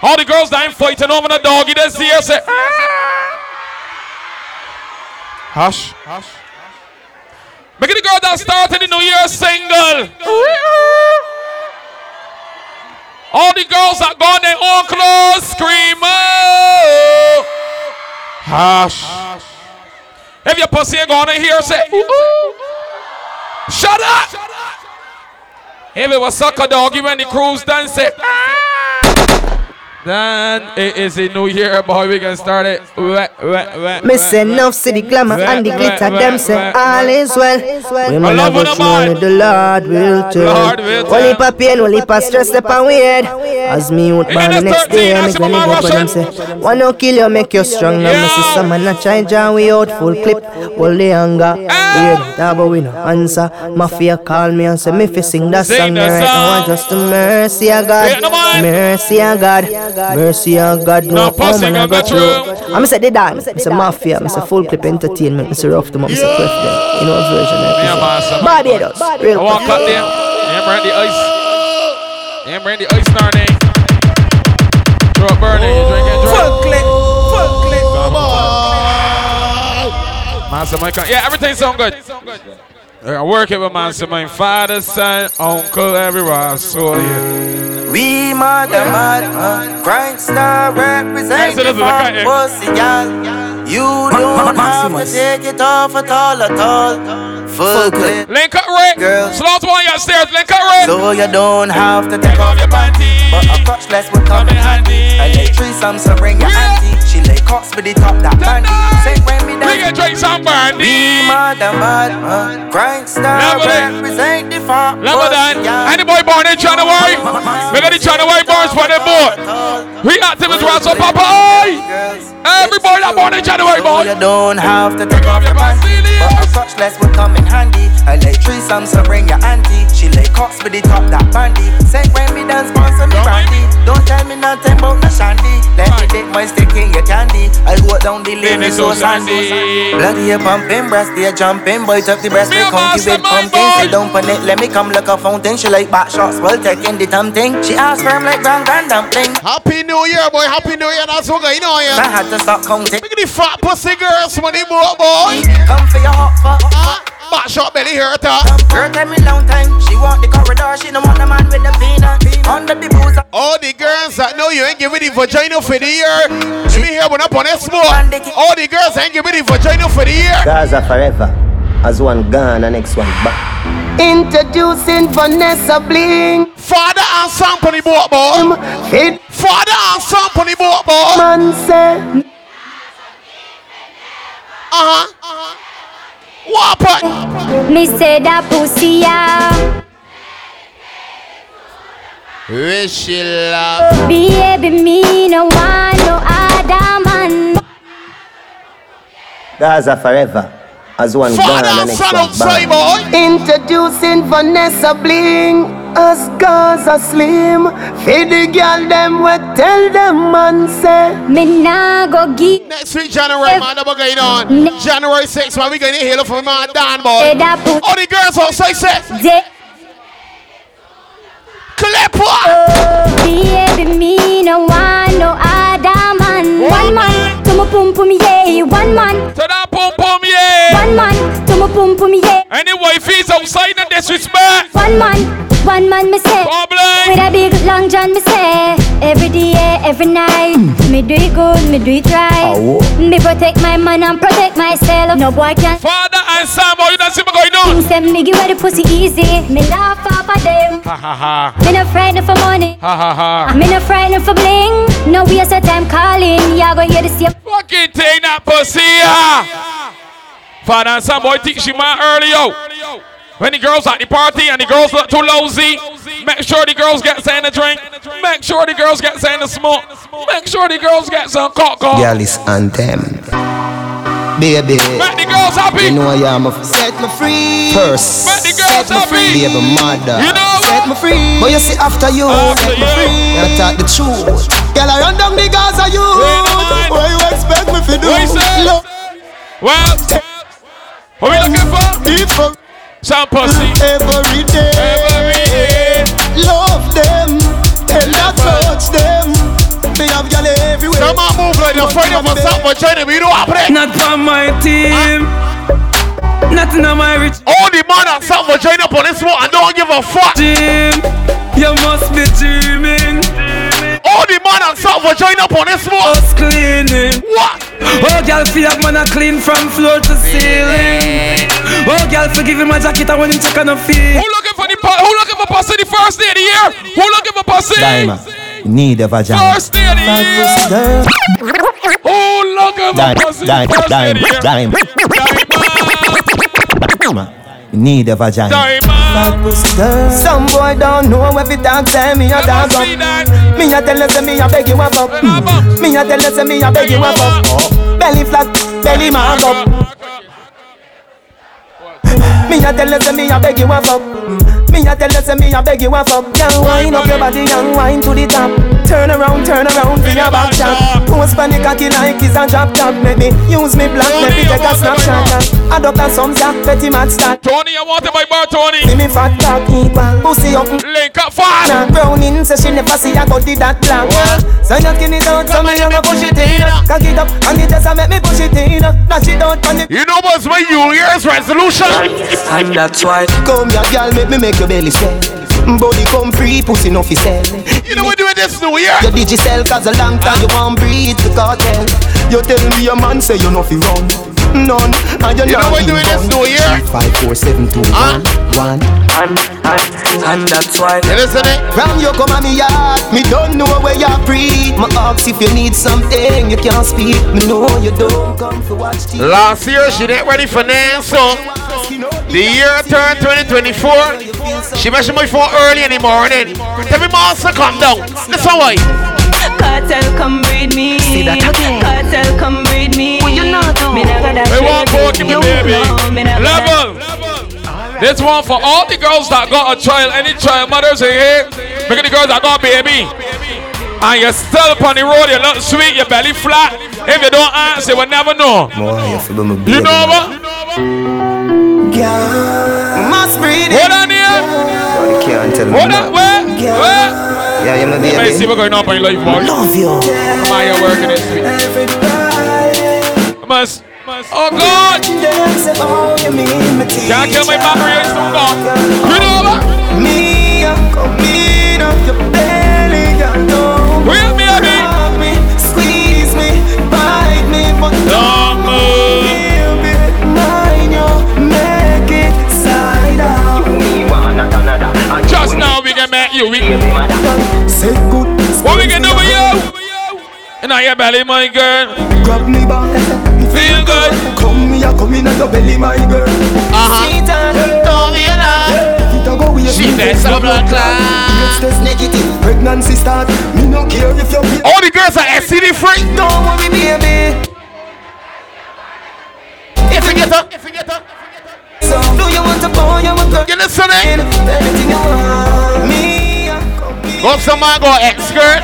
All the girls dying fighting over the doggy. They see her eh? say, Hush. Hush. Make the girl that started the New Year single. All the girls that got their own clothes scream. Oh. Hush. If your pussy ain't gonna hear, say, Ooh. Shut up. If it was sucker doggy when the cruise dance, say, ah! Then it is a new year, boy. We can start it. Me say enough see the glamour and the glitter. Them say all is well. We might never know the Lord will turn. Only pa pain, only pa stress, step and weird. As me out by the next day, me gonna go for them say. One no kill you, make you strong. Now me see some man a try jam we out full clip. Hold the anger. Weird, that but we no answer. Mafia call me and say me fi sing that song right now. Just the mercy of God, mercy of God. Mercy on God, no, no man, I got through. I'm say the dance, I'm say mafia, I'm say Fullklipp entertainment, I'm say rough them, I'm say clef them. You know what version that is. Barbados, real I walk up there, and bring the ice. And bring the ice name. Throw it burning, you drink it, drink Full clip, full clip. Come on. Mastermind, yeah, everything sound good. I work it with Mastermind, father, son, uncle, everywhere, I saw you. We mother mad, crank star represent the fuck pussy gal. You don't have to take it off at all at all. Full clip. Link up Rick. Girl. Slow one your stairs. Link up Rick. So you don't have to take off your panties. But a crotchless will come in handy. I lay threesome, so bring your auntie. Cops with the top that bandy. Say when me dance. We can drink some brandy. We mad, uh, crank star represent the fuck pussy gal. Any boy born in January. We got the January boys for the boy. We active as well, so Papa. Every boy that born in January, boy. You don't have to take off your panties. But a crotchless will come in handy. I lay threesome, so bring your auntie. She lay cops with the top that bandy. Say when me dance, sponsor me brandy. Don't tell me nothing about no shandy. Let me take my stick in your candy. I go down the lane, it's so sandy. Bloody a pumping, breast, they jumping. Boy, up the breast, they conky with pumpkin. Say don't panic, let me come like a fountain. She like back shots, well taking the damn thing. She asked for him like grand grand dumpling. Happy New Year, boy. Happy New Year. That's what going on, yeah. I had to stop counting. Look at the fat pussy girls when they move, boy. Come for your hot fuck. Uh, back shot belly here, ta. Girl, tell me long time. She want the corridor. She don't want the man with the peanut. Under the booze. All the girls that know you ain't giving the vagina for the year. Let me hear one up on that smoke. All the girls ain't giving the vagina for the year. Gaza forever. As one gone, the next one back. Introducing Vanessa Bling. Father and son on the boat, boy. It Father and son on the boat, boy. man say. Uh huh. Uh-huh. What happened? Me say that pussy yeah. Wish she love. Baby, me no want no other man. Gaza forever. As one gone, Father the and next son one outside, boy. Introducing Vanessa Bling as Gaza Slim. Feed the girl them we tell them man say. Me nah go give. Next week, January, man, what going on? January 6th, man, we going to heal from my Dan, boy. Say that pussy. All the girls outside say, De- clap oh, baby, me no want no other man. One man to my pum pum yeah. One man, To that pum pum, yeah. one man to my pum pum yeah. Any wifey's outside and disrespect. One man, one man me say. Problem. With a big long john me say. Every day, every night. Hmm. Me do it good, me do it right. Me protect my man and protect myself. No boy can. Father and son, boy, you don't see me going on. Things them me give the pussy easy. Me laugh off of them. Ha ha ha. Me no frightened for money. Ha ha ha. Me no frightened for bling. No waste of time calling. Ya go hear same. Fucking take that pussy, yeah. Father and son, boy, teach you man early, yo. When the girls at the party and the girls look too lousy, make sure the girls get some to drink. Make sure the girls get some to smoke. Make sure the girls get some cocoa. Girl is anthem. Baby, Make the girls happy. you know I am a set me free. First, Make the girls set me free. happy. Baby mother, You know set me free. But you see after you, After set me free. I talk the truth. Girl, I run down the Gaza you. Wait. What you expect me to do? What you say? Love Well, what we looking for? people Some pussy. every day. Every day. Love them and I touch them. Me have gal everywhere. Some man move like they're fighting for something for China, but you know what happening? Not from my team. Nothing on my rich All the man and South Virginia up on this one and don't give a fuck. team. You must be dreaming. All the man and South Virginia up on this one. Us cleaning. What? Oh, girl, feel like man a clean from floor to ceiling. Oh, girl, forgive him my jacket and when him check on the feet. Who looking for the pu- who looking for pussy the first day of the year? Who looking for pussy? Diamond, need a vagina. First day of the year. Girl, Who looking for Dime, pussy dime, first day of dime, the year? dime. Diamond. Need a vagina. Diamond. Some boy don't know every dog say me a Let dog up. Me a tell you say me a beg you a fuck. Mm. Me a tell you say me a beg you a fuck. Belly flat, belly mark up. Me a tell you say me a beg you a fuck. Mm. Me a tell you say me a beg you a fuck. Young wine up your body, young wine to the top. Turn around, turn around for your back shot. Post pan the cocky like it's a drop top. Maybe use me black, maybe take a snapshot. Adopt a some jack, petty match start. Tony, I want it by bar Tony. See me fat cock equal, pussy up. Link up fast. Nah, Browning say she never see a body that black. So you skin it out, so me you go push it in. Cock it up, and it just a make me push it in. Dash it out, and it You know what's my New Year's resolution? And that's why. come here, girl, make me make your belly swell. Body come free, pussy no fi sell. You know we're doing this New Year? Your digital cause a long time you want breathe the cartel. You tell me your man say you no fi run. None, and you, You know not we're fi doing this run. New Year? Five, four, seven, two, Huh? one, one. And, and, and that's why. You listening? From you come at me yard, me don't know where you breathe. My ask if you need something, you can't speak. Me know you don't come for watch TV. Last year she didn't ready for now, so the year turned 2024. She mentioned my phone early in the morning. Tell me, master, come down. That's how I. Cartel come breed me. See that again. Cartel come breed me. What do? Me never that We want baby. both of me, You baby. know me never that- Level. This one for all the girls that got a child, any child mothers in here. Look at the girls that got a baby. And you're still upon the road, you look sweet, your belly flat. If you don't answer, we'll never know. Boy, you feel me You know what? Must breathe What on here? You can't tell me What no. on where? Where? Yeah, you my Let me see baby. what's going on in your life, boy. Love you. Come on, you're working this week. Must. Oh, God. Can't kill my battery, it's too gone. You know what? Me, come in up your belly, girl, don't me, baby? Hug me, squeeze me, bite me, but Don't move. me, mind you, make it side out. Just now we can make you. We, Say good, what we can do with you? And now your belly, my girl. grab me back. Feel good. Come here, come in at your belly, my girl. Uh-huh. Don't be alive. It a go with She said some blood clot. Let's test negative. Pregnancy start. Me no care if you feel. All the girls are STD free. Don't worry, baby. If you get up, if you get up. So, do you want a boy? You want girl? You listening? Anything you want. Me. Go some man go X-skirt.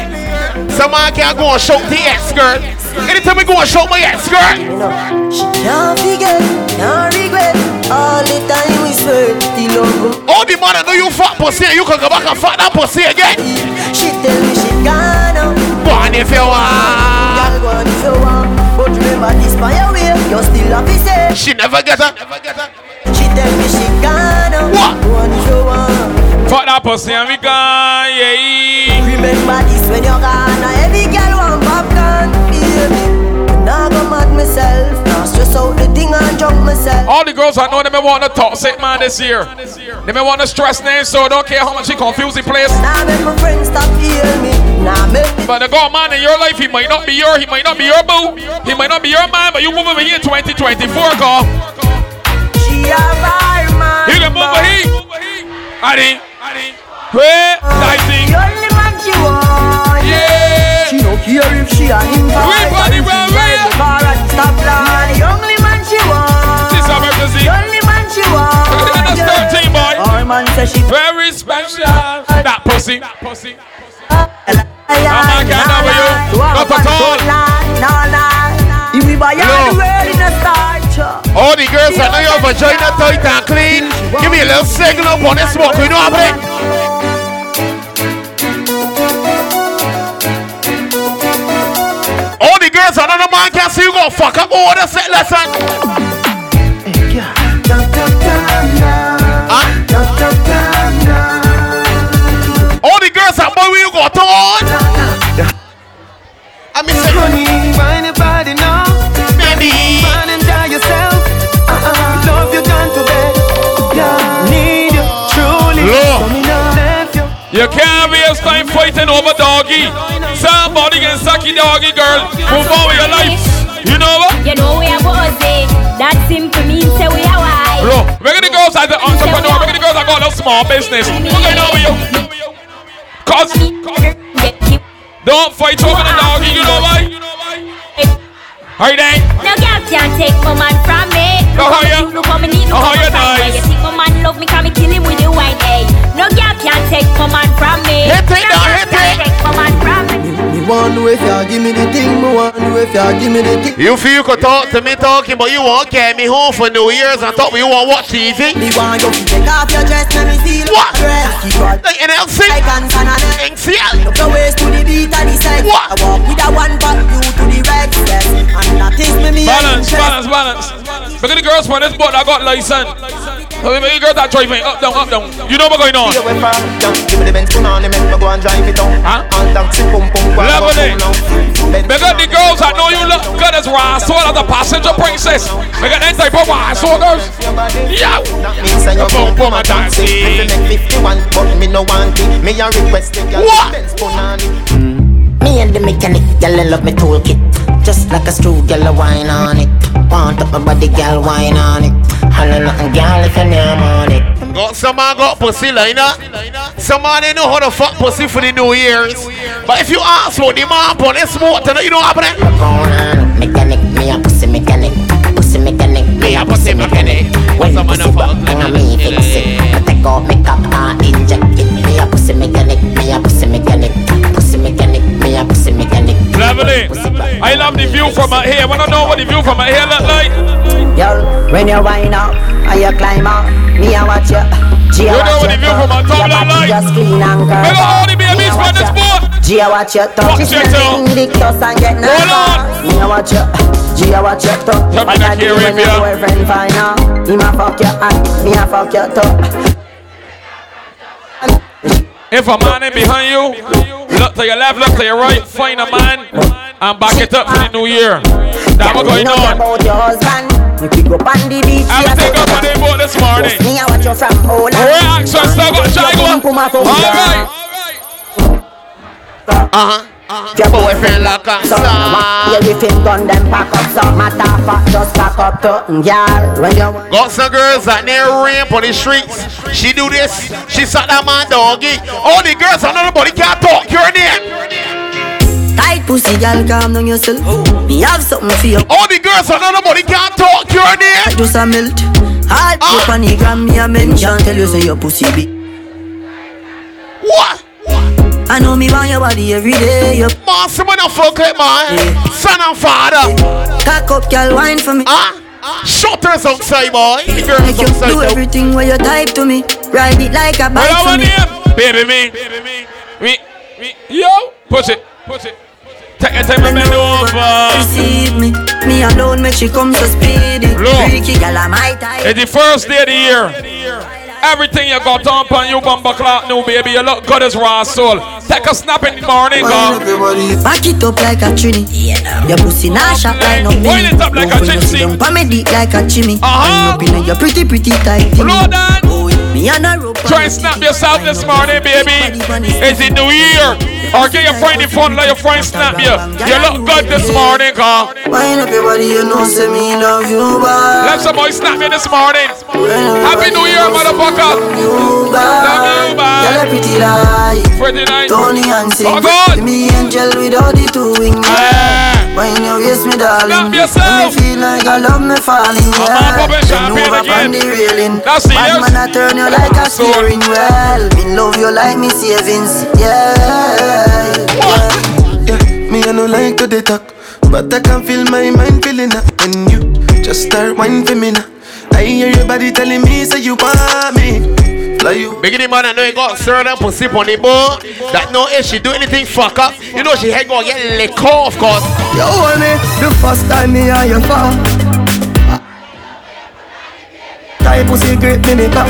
Some man can't go and show the X-skirt. Anytime we go and show my X-skirt. She can't forget, can't regret. All the time we swear, the love All the man that know you fat pussy, you can go back and fuck that pussy again. She tell me she gone now. Go on if you want. Girl, go on if you want. But remember this by your way, you still have to say. She never get her. Never get her. She tell me she gone now. What? Go on if you want. Fuck that pussy and we gone, yeah. Remember this when you're gone. Every girl want myself. Now stress out the thing and jump myself. All the girls I know they may want to toxic man this year. They may want to stress names, so don't care how much he confuse the place. Now make my friends stop hear me. Now make But the God man in your life, he might not be your, he might not be your boo, he might not be your man, but you move over here in 2024, girl. she a bar man. You can move over here. Adi, where, The only man she want. yeah. She no care if she a invite We body if round she here. the car at the stop line. The only man she want. This is emergency. The only man she want. That's 13, boy. Our man say she Very special. That pussy. That pussy. Ay, man ay, can't nah, have you. To Not at all. good line, nah, nah. If we buy all the world in a starch. All the girls that know your vagina tight and clean, give me a little signal on this smoke. You know what I'm can see you go fuck up all the set lesson. Huh? All the girls that boy, you go on. I mean, Honey, find your body now. baby. Man and die yourself. Uh-uh. Love you gone to bed. Yeah. Need you truly. Look. So me not left you. You can't waste time fighting over doggy. Somebody can suck your doggy, girl. Move on with your life. Are bossy. That simple means say we are wise. Look, we're gonna girls as the entrepreneur. We're gonna that got a small business. On with you? Cause don't fight over the doggy. You know why? Alright then. No girl can take my man from me. No, how you- Look how me need, look no, how you nice. You think my man love me, can me kill him with the wine, hey. No girl take my man from me. Hit it no now, girl hit can it. take my from me. Me want know if you give me the thing, me want know if you give me the thing. You feel you could talk to me talking, but you won't carry me home for New Year's and talk me you want watch TV. Me want you to take off your dress, let me feel What? your dress. Keep on Like NLC, like and son and neck. NCL. Look your waist to the beat and the sex. What? I walk with a one but you to the red step. And that is me, me Balance, and balance, balance. Look at the girls for this boat that got license. So we make the girls that driving up, down, up, down. You know what's going on? Give me the Benz, put on the make me go and drive it down. Huh? And taxi, pum pum, go Level go it. now. Benz, We got the girls that know you look good as Rasul as a passenger princess. We got that type of Rasul girls. Yeah. That means say you Boom, boom boom, boom a a taxi. taxi. Me make 51, but me no want it. Me a request the girl What? Benz, put on it. Me and the mechanic, girl, I love me toolkit. Just like a screw, girl, I wine on it. Want up my body, girl, wine on it. Holla nothing, girl, if you name on it. Got some man got pussy like that. Some man they know how to fuck pussy for the New Year's. But if you ask for the man this smoke tonight, you know what happening? When you wind up and you climb up, me I watch you. G You know what the view from my top look like? Just clean and curve. Got all the babies this ya. boat. G a watch your touch. Watch yourself. nothing lick dust and get Hold on. Me a watch you. G a watch your me What that I do when your boyfriend find out? Him a fuck your hand, me a fuck your toe. If a man in behind you, look to your left, look to your right, find a man and back it up for the new year. That what going on. About your husband. You pick up on the beach. I'm yeah, take so- up on the boat this morning. Me a watch you from Holland. Reaction still got Jaguar. All right. All right. Uh-huh. Your Boyfriend like a So, star. yeah, if him gun them pack up, so matter fact, just pack up to, girl, when you. Got some girls that near ramp on the streets. She do this. She suck that man doggy. All the girls and nobody can talk your name. Tight pussy, girl, calm down yourself. Me have something for you. All the girls and nobody can talk you your name. Just a melt. Hard Ah. up on the gram, me a mention. Tell you say your pussy big. What? I know me want your body every day. You Man, someone a fuck it, man. Son and father. cock up, girl, wine for me. Huh? Shutters outside, boy. The girls Make you outside. do everything where you type to me. Ride it like a bike for me. name? Baby me. Baby me. Me. Me. Yo. Push it. Push it. Take your time and bend over. Receive me. Me alone make she come so speedy. Look. Freaky girl, I'm my type. It's the first day of the year. Everything you got on on you, bumper clock, new baby. You look good as raw soul. Take a snap in the morning, Wind up go. Back it up like a trini. Your pussy nah shot like no me. Wind it up like a Love when you gypsy. sit down me deep like a chimney. Uh-huh. Wind up in your pretty pretty tight. Blow that. Me and a rope. Try and snap yourself this morning, baby. It's the new year. Or get your friend in phone, let your friend snap you. You look good this morning, go. Wind up your body, you know say me love you bad. Let some boy snap you this morning. Happy New Year, motherfucker. You bad. Love you, bad. Girl, a pretty like Pretty nice. Toni-Ann Singh. Oh, God. Give me angel with all the two wings. When you waist me, darling. Make me feel like I love me falling. Yeah. pop it, Bend champagne over on the railing. That's Bad man, I turn you like a steering wheel. Me love you like me savings. Yeah. Yeah, me I no like to dey talk, but I can feel my mind feeling that when you just start whining for me now. I hear your body telling me say you want me, fly you. Beginning man, I know you got certain pussy on the boat. That no if she do anything fuck up, you know she head gonna get lick off, cause You hold me the first time me and you fall. Tie pussy grip me me cock.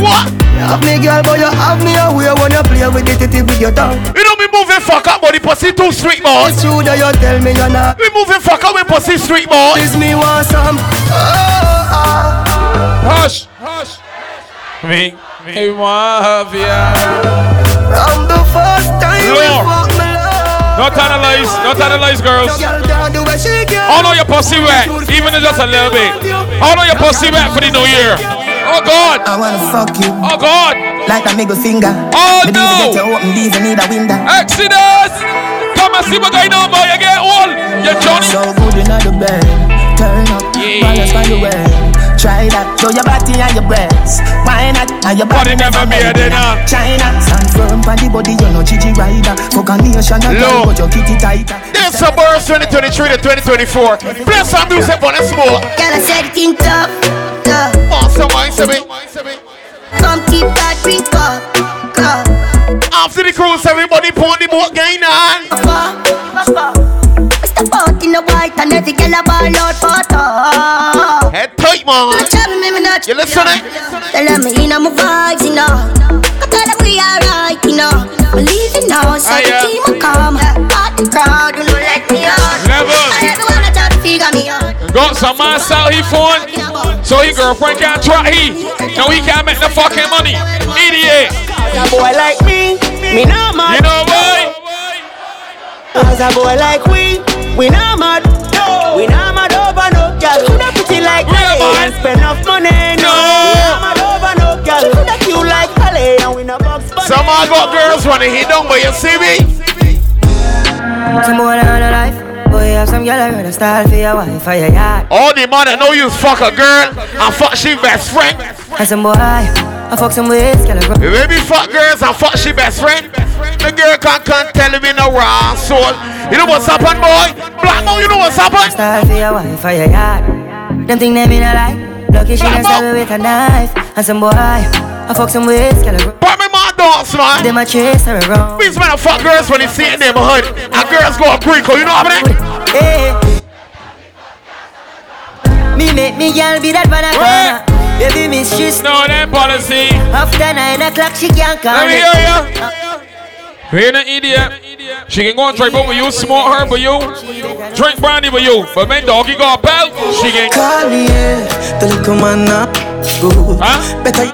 What? You have me girl, but you have me away when you play with it, it with your tongue. You know me moving fuck up, but the pussy too street boss. It's true that you tell me you're not. We moving fuck up with pussy street boss. This me want some. Oh, oh. Hush, hush. Me, me want ya. From the first time we Lord. fuck me love. Not analyze, not analyze, girls. Girl, girl, the way she get. All know your pussy wet, even if just a little bit. All know your pussy wet for the new year. Oh God, I wanna fuck you oh God. like a middle finger. Oh Me no. get you open, these I need a window. Exodus! Come and see what going on, boy. You get old. You Johnny. So good in the bed. Turn up, Yeah. balance by the way. Try that, show your body and your breasts. Why not? And your Body body never made it, huh? China, stand firm on the body, you know Gigi rider. Fuck a nation and Low. girl, but your kitty tighter. This a burst 2023 to 2024. Play some music on the smoke. Girl, I said it in tough, tough. Awesome, I say me. Come keep that drink up, up. After the cruise, everybody point the boat going on. Step out in the white and every girl a ball out for top. Head tight, man. Not trouble me, me not You listening? Eh? They let me in on my vibes, you know. I tell them we alright, you know. We leaving now, so the yeah. team will come. Part the crowd, you know, let me out. Never. And everyone a try to figure me out. Got some man out he phone, so he girlfriend can't try he. No, he can't make the fucking money. Idiot. A boy like me, me not mad. You know why? As a boy like we, we not mad. No. We not spend enough money. No. We not over no girl. Coulda cute like Kelly and we no box bunny. Some of got girls wanna hit down, but you see me? Some boy on a life. Boy, have some girl I rather style for your wife or your yard. All the man that know you fuck a girl and fuck she best friend. And some boy, I fuck some ways, girl I. You baby fuck girls and fuck she best friend. The girl can't, can't tell me no wrong soul. You know what's happened, boy? Black man, you know what's happened? Style for your wife or your yard. Them think they mean a lie. Lucky she done stab with a knife. And some boy, I fuck some ways, I. But me man dance, man. Them a chase her around. These men fuck girls when they see it in the neighborhood. And girls go up Greco, you know what I mean? Hey. Me make me girl be that man a corner. Baby miss she's No, that policy. after nine o'clock she can't Let come. me hear ya. Uh, We ain't an idiot. She can go and drink over you, smoke her for you, drink brandy for you. But man, doggy got a belt. She can. Call me. The little man now. Go. Huh? Better.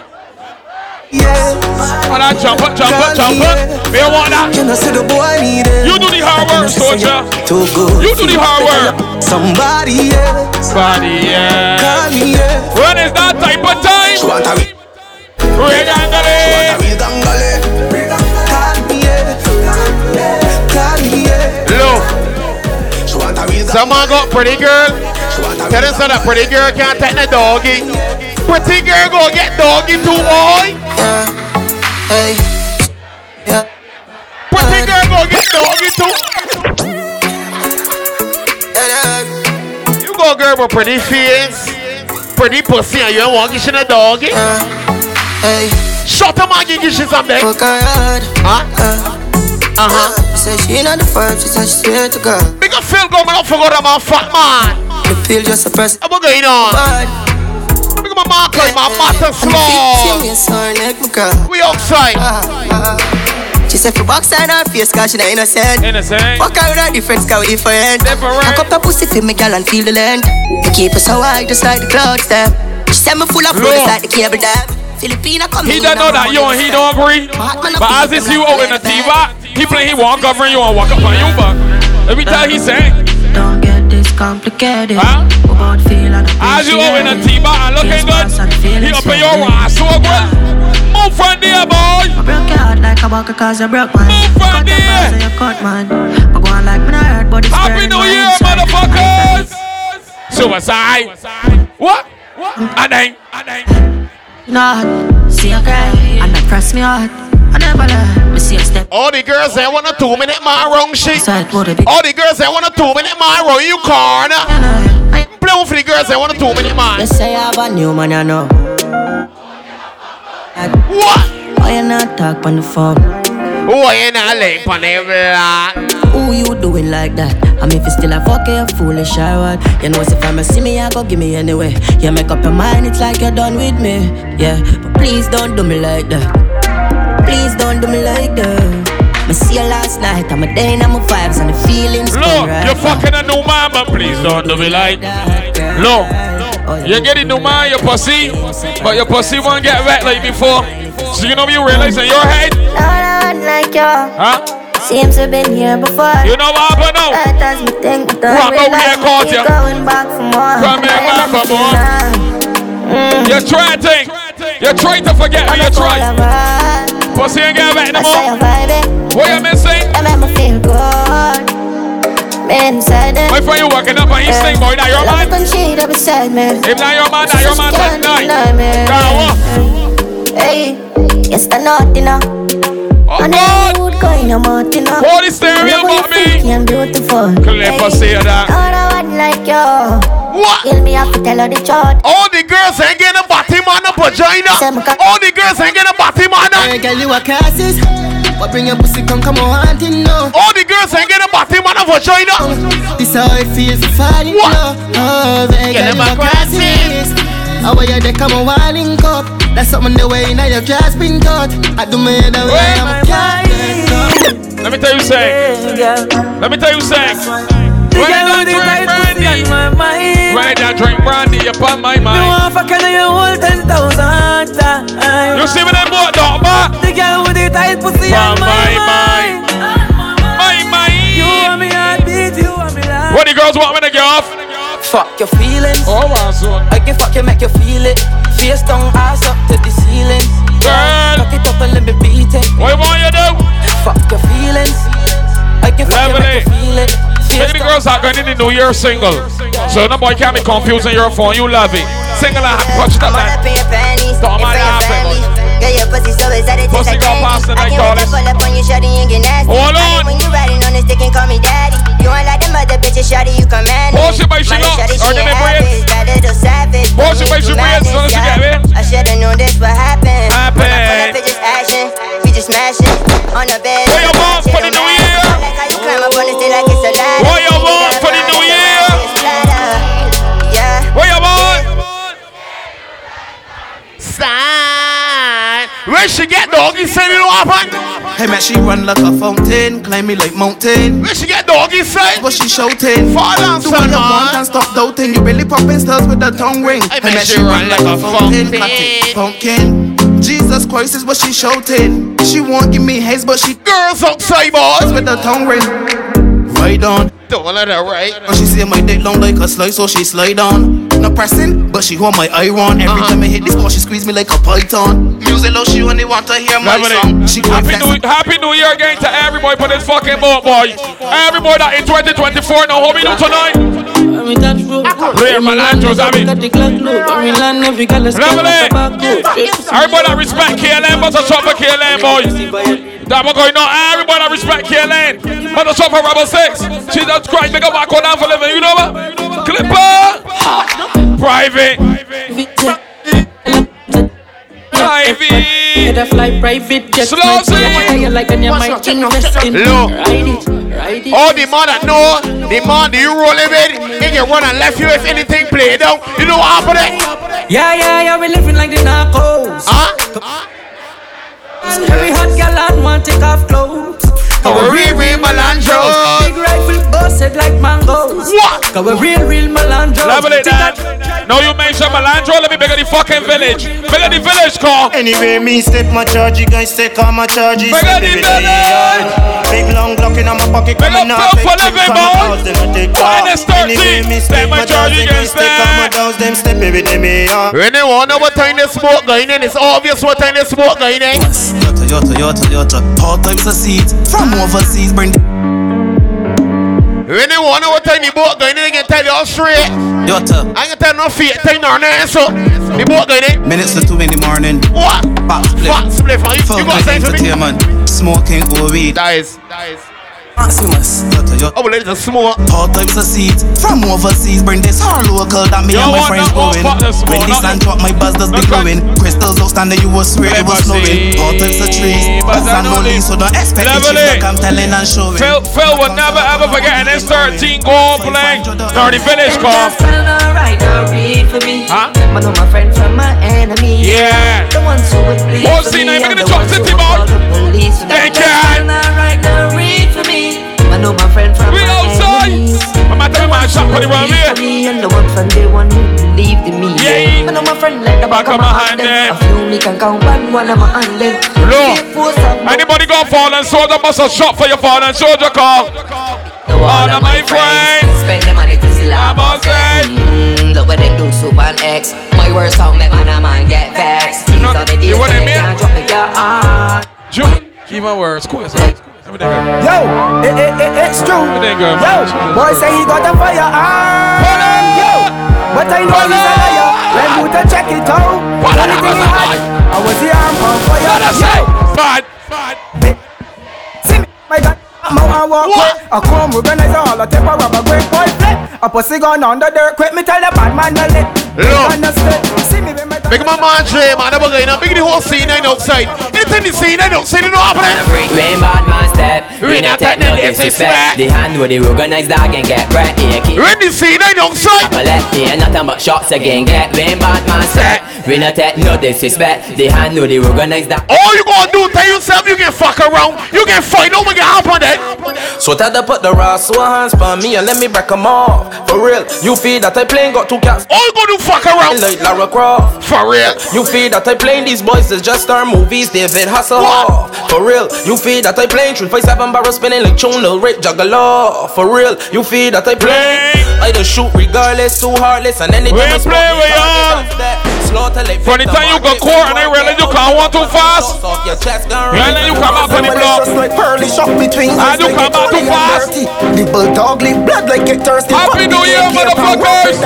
Yeah. Oh, that jump up, jump up, jump up. Me want that. You know, see the boy need it. You do the hard work, soldier. Too good. You do the hard work. Somebody else. Body, yeah. Call me, yeah. When is that type of time? She want a real, someone got pretty girl. Tell us that pretty girl can't take the doggy. Pretty girl go get doggy too, boy. Hey. Yeah. Pretty girl go get doggy too. You go girl with pretty face, pretty pussy, and you don't want to get a doggy. Hey. Shut up, man, give you. Fuck her. Huh? Uh, Uh huh. She said she not the first. She said she swear to God. A feel good, man. I forgot about fat man. The pill just a press. What's going on? Make my mark like my matter See slow. me sore neck, my girl. We outside. Ah, ah. She said, for box on her face, cause she not innocent. Innocent. Fuck her with her difference, cause we different. Different. Cock up the pussy for me, girl, and feel the length. Me keep her so high, just like the clouds, them. She said me full of flow, just like the cable dam. Filipina come He don't know that you and he don't agree. But as it's you out in the TV, he play he won't govern you and walk up on you, but every time he say, Don't get this complicated. Huh? About feel and as you out in the TV and looking good, he up in your ass so well. Move from there, boy. I broke your heart like a bucket cause you broke mine. Move from Cut the there. bars so you cut mine. But go on like me not hurt, but it's Happy burning New my Year, inside. motherfuckers. Suicide. What? What? I then, I then. Not see you cry and that press me hard. I never let me see a step. All the girls they want a two minute man wrong shit. So it would have been. All the girls they want a two minute man wrong you corner. Play for the girls they want a two minute man. You say I have a new man, I know. What? Why you not talk on the phone? Who are you not late on the Who you doing like that? I mean, if you still a fuck you foolish or what? You know, if I'm a see me, I go give me anyway. You make up your mind, it's like you're done with me. Yeah, but please don't do me like that. Please don't do me like that. I see you last night, I'm a day and I'm a vibes and the feelings. Look, you're fucking a new man, but please don't do me like that. Look, oh, you're getting new man, your pussy, but your pussy won't get wet like before. So you know you realize in your head. Like you. Huh? Seems we've been here before. You know what happened now? That as me think, don't Rock over here, caught you. going back for more. Here, back for more. Mm. You're trying to, you're trying to forget me, you're trying. Pussy ain't get wet no more. What you missing? That make me feel good. Me inside it. My friend, you walking up and you sing, boy, now Love man. can up beside me. If not your man, now your man tonight. Girl, what? Hey, yes, I know you know. The mood going, I'm out, you know. Holy stereo Love when about you me. freaky and beautiful. Clip us say that. Not a one like you. What? Kill me, I to tell her the truth. All the girls ain't getting a body man a vagina. All the girls ain't getting a body man a. Hey, girl, you a classes. But bring your pussy, come, come on, hunting now. All the girls ain't getting a body man a vagina. This how it feels to fall in love. Oh, hey, Get girl, you a a classes. How are you, they come on, walling cup. That's something the way now your grass been cut. I do me the way I'm a cat. Let me tell you something. Let me tell you something. When I don't drink brandy, when I drink brandy, you're on my Me mind. want fuck you your whole ten thousand times. You see me them boat dog, but The girl with the tight pussy on on my my mind. my You want mind. me heartbeat, you want me life. What the girls want me to get off? Fuck your feelings. Oh, my son. I can fuck you, make you feel it. Face down, ass up to the ceiling. Girl. Fuck it up and let me beat it. What you want you do? Fuck your feelings. I can fuck you, make you feel it. Look girls that going in the New Year single. So no boy can't be confused on your phone. You love it. Single and punch that Wanna line. pay your pennies, Don't mind your laughing, family. Girl, your pussy so exotic, taste Pussy like go past the I night, darling. Shawty, you can manage. Bullshit, but she Money, lost. shawty, Or she them ain't braids. average, savage. Bullshit, but Put me she so let's get yeah. it. I should've known this would happen. Happen. When I pull up, it just action. We just smash it on the bed. What you want for the new year? I like how you climb up on this thing like it's a ladder. What you want for the new year? Yeah. What you want? Sign. Where she get doggy said it what happen? Hey man, she run like a fountain, climb me like mountain. Where she get doggy said? But she shouting. Fall down, Do son, you want and stop doubting. You really popping stars with the tongue ring. Hey, man, man, she run like a fountain, it, pumpkin. Jesus Christ is what she shouting. She won't give me haze, but she Girls outside, boys. with the tongue ring. Right on. Don't let her right. But she see my dick long like a slice, so she slide on. No pressing, but she hold my iron. Every Uh-huh. time I hit this ball, she squeeze me like a python. Low, she only want to hear my Lovely. song. She Happy. New, Happy New Year again to every boy for this fucking boat, boy. Every boy that in 2024 now, how we do tonight? Melandros, I mean. Lovely. Everybody that respect KLM, must have shot for KLM, boy. That we're going on. Everybody that respect KLM, must have shot for Rebel 6. She just crying, make a back go down for living, you know what? Clipper! Private. Private. fly private jet. Slow Z. like an Look. All the man that know, the man that you rolling with, they can run and left you if anything play down. You know what happened there? Yeah, yeah, yeah, we living like the narcos. Huh? Every hot girl and want take off clothes. Our real, real Melandros. Big rifle busted like mangoes. What? Cause we real, real Melandros. Level it that. No, you mention Melandro, let me beg the fucking village. Beg the village call. Anyway, me step my charge, you guys take all my charges. Big the village. Big long Glock in my pocket, Big coming up out. Phil for take living, from my boy. house, them a take Minus off. 13. Anyway, me Step step my my charge, charge, you you guys guys take all my step. downs, them step every day, me, yeah. When they want know what time they smoke going in, it's obvious what time they smoke going in. Toyota, Toyota, Toyota, all types of seeds from overseas. Bring the When they want know what time the boat going in, they can tell you all straight. Toyota. I can tell no fake time nor nothing, so the boat going in. Minutes to two in the morning. What? Back split. Fat split, huh? You, you Fuck got like time for me? entertainment. Smoking or weed. That is, that is. Maximus. Oh, well, it's a smoke. All types of seeds from overseas. Bring this hard local that me You and my friends that going. When more, this not- land drop, my buzz does be not glowing. Crystals outstanding, you will swear it was Never snowing. All types of trees, But I and know no this. so don't expect the Level chips it. like I'm telling and showing. Phil, Phil will never ever forget an S13 goal playing. 30 finish call. Huh? Man, know my friend from my enemy. Yeah. The ones who would bleed Oh, for see, me now you're and gonna the drop ones who would call the police. They can. man right now read for me. Man, know my friend from We my outside. enemies. I'm at the man shop for the one Believe here. for me and the one from day one who believed in me. Yeah. Man, know my friend like the back of my hand. them. A few me can count one, one of my hand. them. Look. Force of no- Anybody got fallen soldier must have shot for your fallen soldier call. All of my friends. Spend the money to see I'm all set. Mm, look what they do, Super and X. My worst song, make man a man get vexed. These know- are the you days what I they mean? can't drop it, yeah, ah. Keep my words. Cool. Yo, it, it, it, it's true. Yo, boy say he got a firearm. Ah, yo, but I know he's a liar. When you to check it out, only thing he had, I was the arm on fire. Yo, Bad. Bad. see me, my God. I'm out and walk away. I come organize all the temper of a great boy flip. A pussy gone on the dirt quick. Me tell the bad man no lit. Look. Understand? See me when my Big my man Dre, man, I'm going up. Big the whole scene ain't outside. Anything the scene ain't outside, you know what happening? Rain bad man step, We we not not take take no no disrespect. disrespect. The hand with the organized dog and get right here. Keep When the scene ain't outside. up a left here, nothing but shots again. Get rain bad man step, we not take no disrespect. The hand with the organized dog. All you gonna do, tell yourself you can fuck around. You can fight, no one can hop on that. So tell them put the so hands on me and let me break 'em off. For real, you feel that I playing got two cats. All you gonna fuck around. Like Lara Croft. For real. You feel that I playing these boys is just our movies, David Hasselhoff. For real, you feel that I playing 357 barrel spinning like Chunel Rick Juggalo. For real, you feel that I play. I just shoot regardless, too heartless, and anything. We play with target off that. Slaughter From the time you go court and they realize you can't want too fast. Off your chest, gun Well, then you come out on the block. Between ah, And you come out too fast. The bulldog leave blood like it thirsty. Happy New Year, motherfuckers.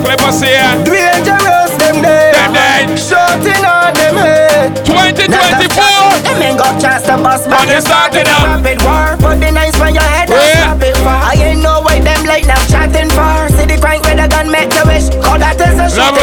Clipper say Dangerous them day. Them day. Shooting on them head. 2024. Them ain't got chance to bust Man, they started up. Rapid war. Put the knives on your head and stop it far. I ain't know why them like them chatting for. The crank with a gun make you wish. Call that is a shot.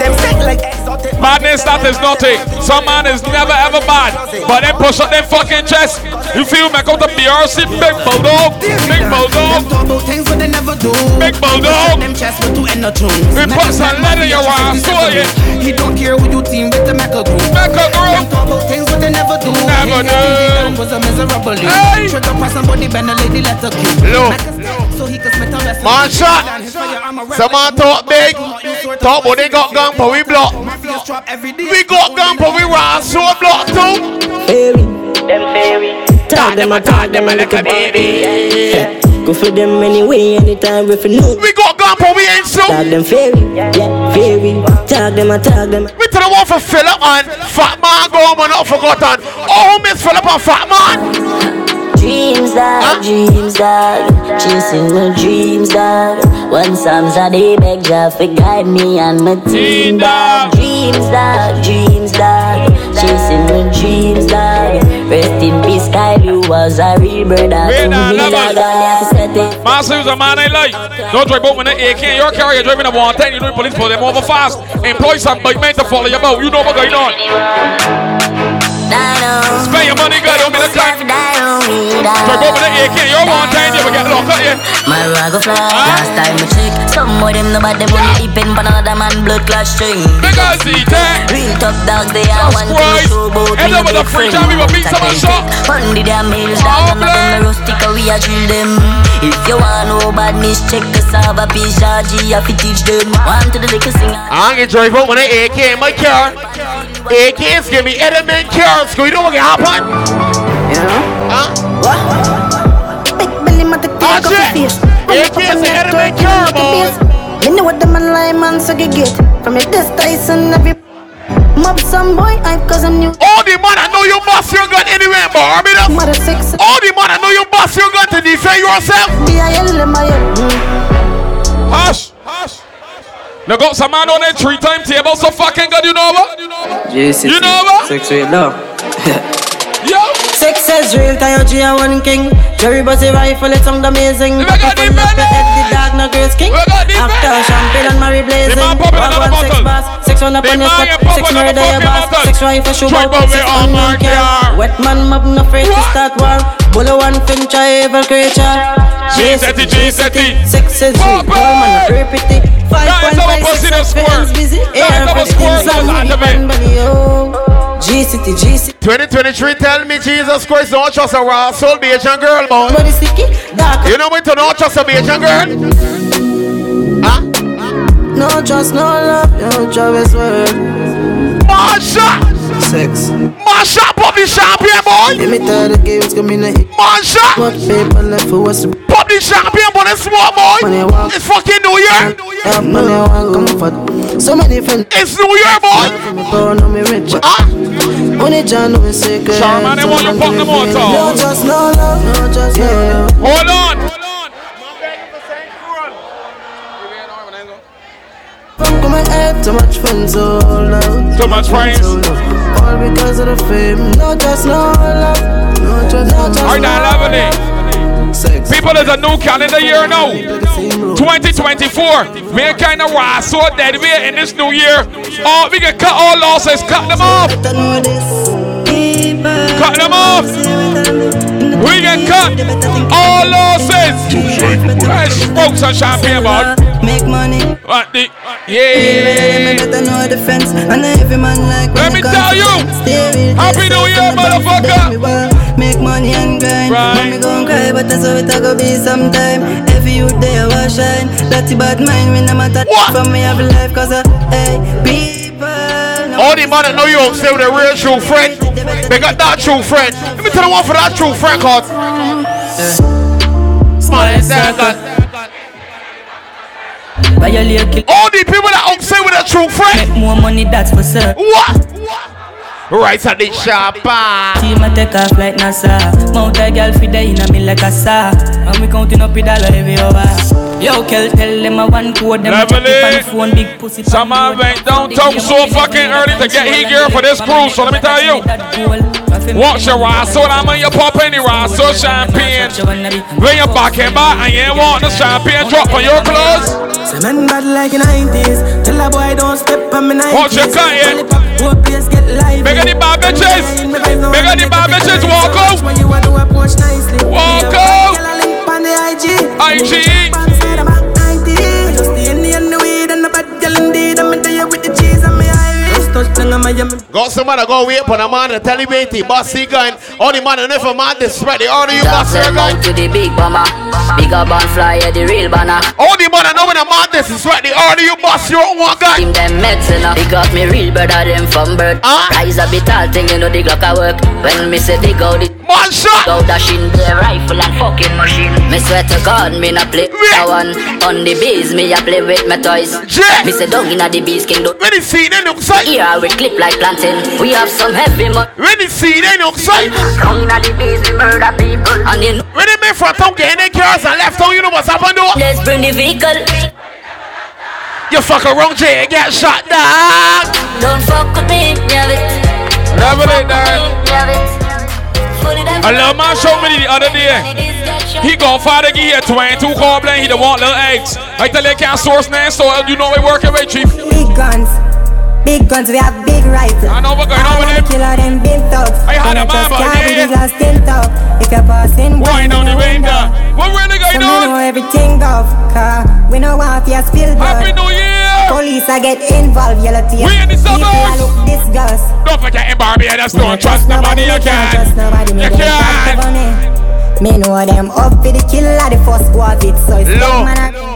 Them sick like. Badness that is nothing. Some man is never ever bad. But then push up them fucking chest. You feel me? Go to BRC, big bulldog. Big bulldog. Talk about things what they never do. Big bulldog. Them chest but to end the tunes. We put some lead in your ass, so yeah. He don't care who you team with the mecha group. Mecha group. Them talk about things what they never do. Never do. was a miserable. Hey. To press somebody, bend a lady, let her keep. Look. So he could smith a rest. Man shot. Some man talk big. Talk but they got gun for we block. We got gun for we raw so block too. Fairy. Them fairy. Talk them a talk them a like a baby. Go for them anyway, anytime if you know. We got gun for we ain't so. Talk them fairy, yeah, fairy. Talk them a talk them. We tell the one for Philip and Fat Man go on man not forgotten. Oh, Miss Philip and Fat Man. Dreams, dog, dreams, dog. Chasing my dreams, dog. One Psalms a day, beg Jah for guide me and my team, dog. Dreams, dog, dreams, dog. Chasing my dreams, dog. Rest in peace, Sky Blue was a real brother to me, dog. I have to set. Master is a man I like. Don't drive out with an AK your car. You're driving a 110. You know the police pull them over fast. Employ some big man to follow you about. You know what's going on. Spend your money good. Don't be the kind. Drive out with an AK in your 110. You will get locked up, yeah. My rag fly, last time I check Some of them nobody bully deep in another man blood clash string Because he dead Real tough dogs they are one to Christ. show about End real up with a big free friend. time, we will beat some and shot. On the damn hills dogs and the rustic we a drill them If you want know badness check us have a piece G have to teach them One to the liquor singer I can drive out with an AK in my car. AKs give me element cars. You know what can happen? Yeah. Huh? What? Big belly to take off your face. AKs the element car, boy. You know what the man lie man so you get From your this Tyson every Mob some boy I cause I'm new All the man I know you bust your gun anywhere in Barbados. Mother six All the man I know you bust your gun to defend yourself. B-I-L my Hush. Now got some man on that three time table so fucking good, you know what? Yes, You know what? Six way love. Yo. Six says real, Tayo G, and one king. Jerry Bussy rifle, it's sound amazing. Pop up the head, the dog, no grace king. After champagne and Mary blazing. Walk one six bars, six one up on your step, six murder your boss, six rifle shoot out, six on one care. Wet man mob, no afraid to start war. Bullet one finch, I ever creature. G30, G30. Six is one, man, very pretty. Five point five, six, square. busy. Air for the things I'm G-City, G-City 2023, tell me Jesus Christ don't trust a raw soul, be a young girl, boy. You know me to not trust a be a young girl Huh? No trust, no love, no job is worth Marsha. Sex. Marsha, Bobby Champion, boy! Let me tell the games coming in. Marsha! What paper left for what's the Bobby Champion, boy, it's small, boy! It's fucking New Year! Help money, I want comfort. So many friends. It's New Year, boy! Don't me rich. Ah! Only John know it's secret. Charman, they want to fuck them out, No trust, no love, no trust, no love. Hold on! From come and head, too much friends, so love. Too much friends. All because of the fame. No trust, no love. No trust, no trust. Alright, now, lovely. People, there's a new calendar year now. 2024. We ain't kind of raw, so dead. We're in this new year. Oh, we can cut all losses. Cut them off. Cut them off. We can cut all losses. Fresh smokes and champagne, man. Make money. What the? Yeah. better know the fence. And every man like Let me tell you. Happy New Year, motherfucker. Make money and grind. Right. Mommy gon' cry, but that's how it a go be sometime. Every youth there will shine. Dirty bad mind, me no matter What? from me have life, cause I, hey, people. All the man that know you don't say with a real true friend. They got that true friend. Let me tell you one for that true friend, cause. Small circle. All the people that don't say with a true friend. Make more money, that's for sure. What? Right at the shop. Ah. Team a take off like NASA. Mount a girl fi day inna me like a saw. And we counting up the dollar every hour. Yo, Kel, tell them a one code. Them check it on the phone, big pussy. Some man went downtown so fucking early to get heat gear for this cruise. So let me tell you. Watch your raw so I'm on your pop any raw so champagne. When you're back and back and you ain't want the champagne drop on your clothes. Say man bad like in 90s. Tell a boy don't step on me 90s. Watch your client. Whole place get live. Make any bad bitches. Make any bad bitches walk out. When you a do approach nicely. Walk out. Girl a link on the IG. Touchdown on Miami. Got somebody go wait for the man to tell him ain't he bossy gun. All the man and if a man disrespect the order you Dogs bossy them gun. out to the big bomber. Big up and fly yeah, the real banner. All the man and know when a man disrespect the order you boss your own one gun. Team them medicine. Uh, big up me real brother them from birth. Rise a bit tall thing you know the Glock a work. When me say dig out it. Man shot. Go dashing the rifle and fucking machine. Me swear to God me not play that one. On the bees me a play with my toys. Me say down inna the bees king. When you see them outside. Here we clip like planting. We have some heavy money. When you see them outside. Down inna the bees we murder people. And you know. When they make front town get in their cars and left town, you know what's happened though? Let's bring the vehicle. You fuck around Jay and get shot dog. Don't fuck with me, yeah it. Level it down. Yeah it. I love my show me the other day. He gon' father give here 22 call blame, he don't want little eggs. I tell you can't source name, so you know we working with chief. Big guns. Big guns, we have big rifles. I know what going on with them. Killer them big thugs. I had a just mama, yeah. the glass tint out. If you're passing, Wine on the window. What really So going me know everything off. Car. We know want you spill blood. Happy New Year! Police I get involved, yellow tear. We in the suburbs. Look disgust. Don't forget in Barbados, don't trust nobody you can. Trust nobody, You don't can. trust nobody. Me know them up for the killer, the first go of it. So it's Low.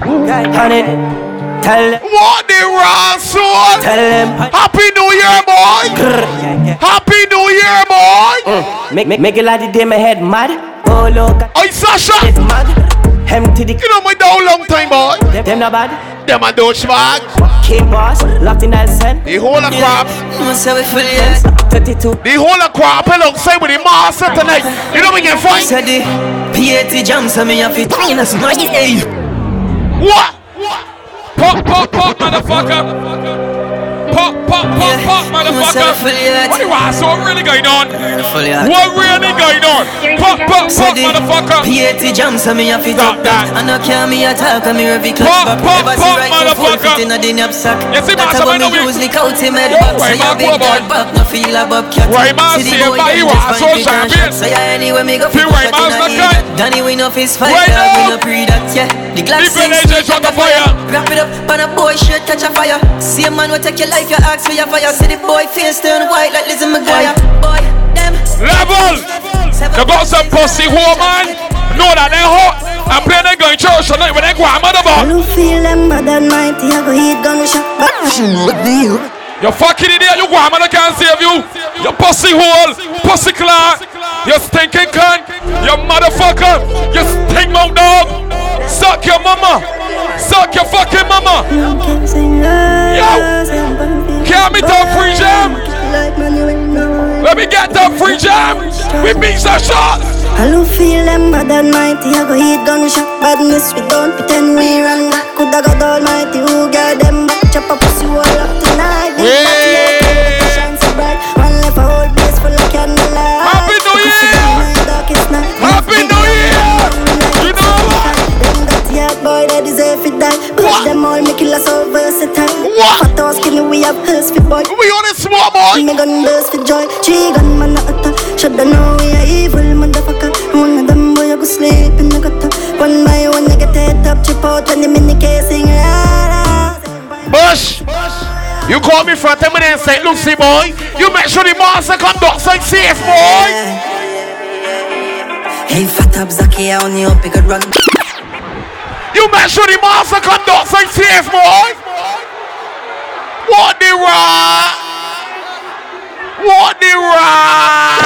them, them, tell them, What the raw soul? tell them, Happy New Year, boy! Happy New Year, boy! Uh, make, make, make a lot of day my head mad. Oh, look. Oi, Sasha. It's mad. Empty the. You know my down long time, boy. Them, them not bad. Them a douchebag. King boss, locked in that Nelson. The whole of crap. Must have it fully, yes. 32. The whole of crap alongside with the master tonight. You know we can fight. Said the P80 jumps on me, I feel minus my day. What? Pop, pop, pop, motherfucker. Pop, pop, pop, pop, motherfucker. What you are so really going on? What really going on? Pop, pop, pop, motherfucker. P80 jumps on me, I feel top that. I can't me attack, I'm here every clutch Pop, pop, pop, to full motherfucker. a. You see, That's master, how man, me we- use the coat in my Yeah, box. right, So you man, big go, boy. dog back, no feel a bobcat. Right, man, See the say, them you are so champion. So yeah, anyway, me go Feel right, shot in man, a okay. heat. Danny win off his fight, we now. no pre that, yeah. The Glock People sing they sweet just shut like the a fire. Wrap it up, man, a boy straight catch a fire. See a man will take your life, you ask for your fire. See the boy face turn white like Lizzie McGuire. Boy, them Level. You got some pussy woman. Know that they hot. I'm playing they going church tonight when they go I'm I about. don't feel them better than mighty. I go hit gunshot. But what do you? You fucking idiot, you go man, I can't save you. You pussy hole, pussy clock, you stinking cunt, you motherfucker, you stink mouth dog. Suck your mama, suck your fucking mama. Yo, can't me top free jam. Let me get that free jam. We beat some shots. I don't feel them better than mighty. I go hit gunshot. Badness, we don't pretend we run back. Coulda got almighty. Who got them back? Chop up pussy wall up tonight. Big boy. Me gun burst for joy. Three gun man a attack. I know we are evil motherfucker. One of them boy I go sleep in the gutter. One by one get head up, chip out when them in the casing. Bush. You call me from them in St. Lucie, boy. You make sure the master come outside safe, boy. Hey, fat up Zaki, I only hope you could run. You make sure the master come outside safe, boy. What the rock? What the rock?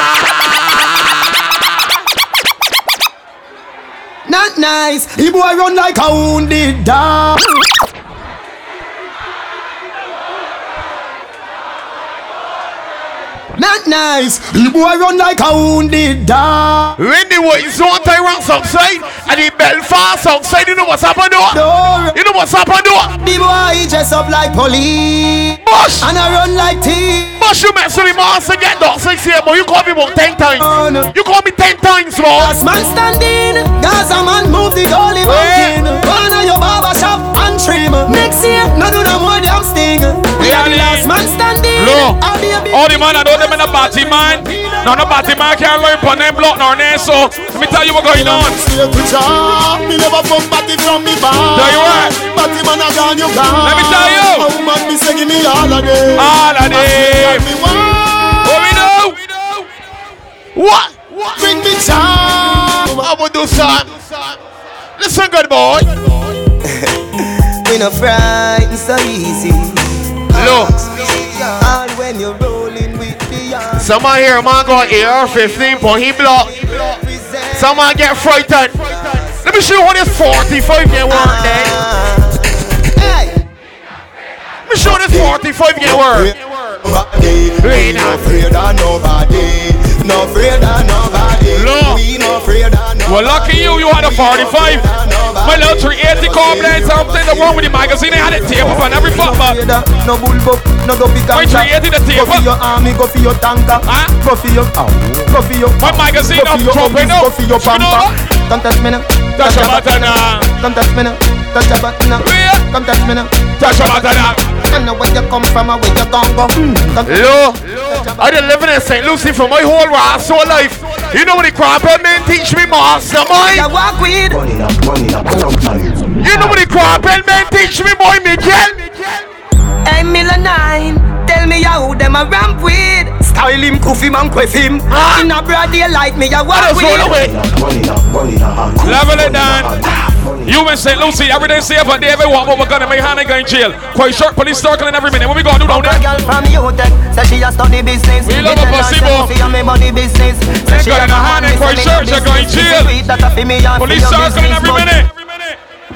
Not nice. The boy run like a wounded dog. Not nice. The boy run like a wounded dog. When the way zone tie ranks outside and the Belfast outside, you know what's happened though? You know what's happened though? The boy he dress up like police. Bush! And I run like thief. Bush, you mess with the master get dog six here, boy. You call me about ten times. You call me ten times, boy. Last man standing. Gaza man move the goalie mountain. Run on your barber shop and trim. Next year, no do no more damn sting. We are the last man standing. Look, I'll be a big all the man I know them in the party man. Now the party man can't learn from them block nor there, so let me tell you what going on. Straight to job. Me never fuck party from me bar. Tell you what. Party man a gone, you gone. Let me tell you. A woman me say give me all of them. All of them. What we do? What? Bring me charm. I will do son. Listen, good boy. We no frightened so easy. Look. All when you're rolling with the young. Someone here, man, got AR-15, but he block. Someone get frightened. Let me show you how this 45 get work, ah. then. Let me show you this 45 get work. We no afraid of nobody. No afraid of nobody. Look. We no afraid of nobody. Well, lucky you, you had a 45. My little 380 complex, something the wrong with the magazine, they had it tape up on every foot, man. No bull no go big My 380 the tape Go for up. your army, go for your tanker. Huh? Go for your, oh, go for your. My magazine up, your dropping up. Go for your pamper. Come touch me now. Touch your button now. Come touch me now. Touch your button now. Come touch me now. Touch your button now. I know where you come from and where you gon' go. Hmm. Come Hello. I been living in St. Lucie for my whole last whole life. You know what the crap man teach me, mastermind? I walk with. You know what the crap man teach me, boy, Miguel? Hey, Miller 9, tell me how them a ramp with. style him, kuff him and quiff him. In a broad daylight, me a walk with. Level it down. You and St. Lucie, every day safe and day everyone, but we're gonna make Hannah go in jail. Quite short police circling every minute. What we gonna do down there? girl from UTech, say she a study business. We love a boy. She a me body business. Say she got a in a hand and quite short, she going jail. Police circling every minute.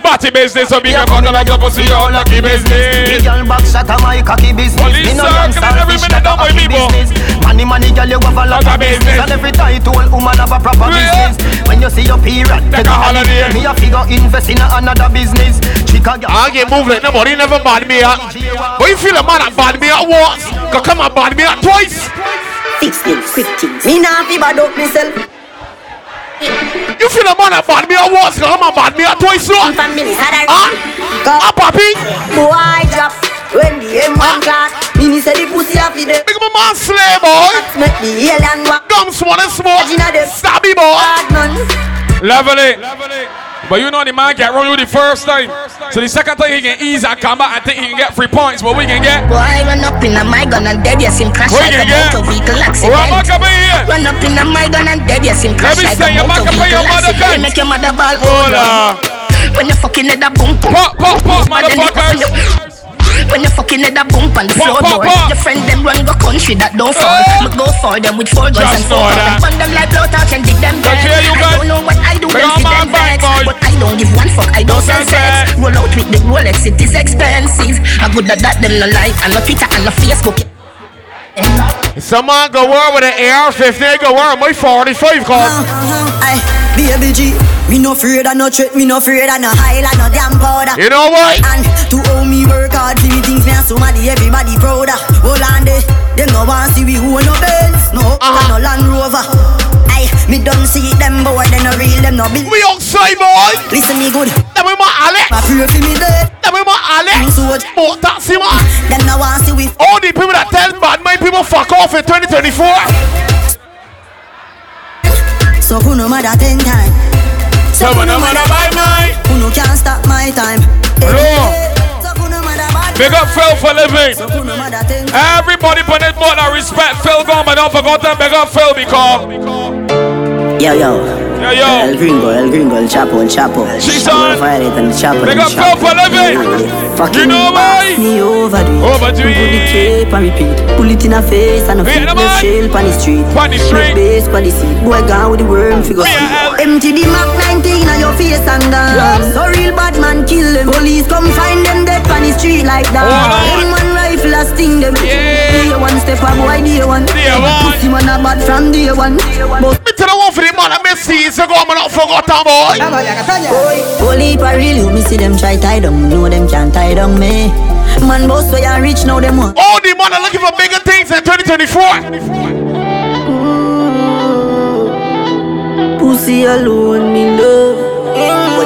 Batty business, so big up on the like a pussy, all lucky business. The girl back shot a my cocky business. Police Me no circling every minute, a don't my happy business. Money, money, girl, you have a lot of business. And every title woman have a proper business. When you see your period, take a holiday. Me a figure invest in another business. Chica girl. I get moved like nobody never bad me out. But you feel a man that bad me out once, cause come and bad me out twice. Fix things, quick things. Me nah fi bad up myself. You feel a man that bad me out once, cause come and bad me out twice, no? Ah, ah, papi. Boy drop when the M1 class. Me me say the pussy a fi the. Big my man slay boy. Make the alien walk. Gum swan and smoke. Stabby boy. Bad man. Level it. But you know the man can run you the first time. So the second time he can ease and come back and think he can get three points. But we can get. Boy, run up in a my gun and dead, yes, him crash We like a get. motor vehicle accident. Alright, back up in here. Run up in a my gun and dead, yes, him crash like a motor back up in your vehicle accident. gun. Make your mother ball. Hold on. When you fucking head a boom, boom. Pop, pop, pop, motherfuckers. When you fucking head a bump on the Pop, floor, pop, Your friend them run go country that don't fall. Me go for them with four guns and four guns. that. Them like blow touch and dig them dead. I don't know what I do, on see them vex. But I don't give one fuck, I don't sell sex. Roll out with the Rolex, it is expensive. I good at that, them no like. And no Twitter and no Facebook. Some man go war with an AR-15, go war my 45 cause. Aye, baby G. Me no afraid of no threat, me no afraid of no highlight, no damn powder. You know what? And to owe me work hard, see me things me and somebody, everybody proud of. Hold on there, them no want see we who no Benz, no uh-huh. no Land Rover. Me don't see them boy, they no real, them no bill. We outside boy. Listen me good. Them with my Alex. My pray for me dead. Them with my Alex. But taxi man. Them no want see we. All the people that tell bad mind people fuck off in 2024. So who no matter ten time. So who no matter my mind. Who no can't stop my time. Hello. So who no matter bad Big up Phil for living. So who no matter ten Everybody put it more than respect Phil gone, but don't forget them big up Phil because. Yo, yo. Yo, yo. El gringo, el gringo, el chapo, el chapo. She's on. Fire it and the chapo. Big the up chapo. Phil for living. Fucking You know why? Me overdo it. Overdo Put the it. cape and repeat. Pull it in a face and a feet. the shell on the street. On the street. Base on the seat. Boy gone with the worm figure. Empty the Mac 19 on your face and dance. So real bad man kill them. Police come find them dead on the street like that. Hold on. Them one rifle a sting them. Yeah. Day one step a boy day one. Day one. Pussy man a bad from day one. But Me tell the one for the man that me see, so go on, man, not forgot that boy. Holy for real, you me see them try tie down. Know them can't tie down me. Man boss so ya rich now them want. All the man are looking for bigger things in 2024. Pussy alone, me love. Mm,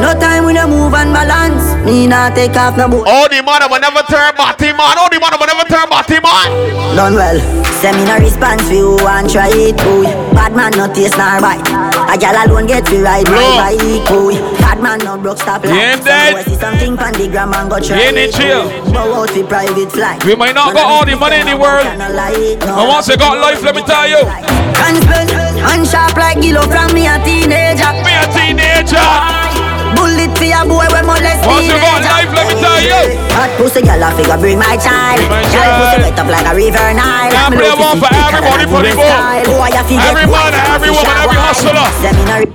No time when I move and balance. Me not take off no boat. All oh, the man will never turn batty man. All the man oh, will never turn batty man. Done well. Send me no response for you and try it, boy. Bad man no taste nor bite. A gal alone get to ride my bike, boy. Bad man no broke stop ain't light. dead. Somewhere see something pan the gram and go try it, chill. Go out for private flight. We might not got all the money in the world. But once you got life, let me tell you. And spend and sharp like Gillo from me a teenager. Me a teenager. Bullet for your boy when molest Once you got life, let me tell you. Hot pussy girl a figure bring my child. My Girl child. pussy wet up like a river Nile. Now Me play to one for everybody for the US ball. style. Boy, a figure Every man, every woman, every wine. hustler. Seminary.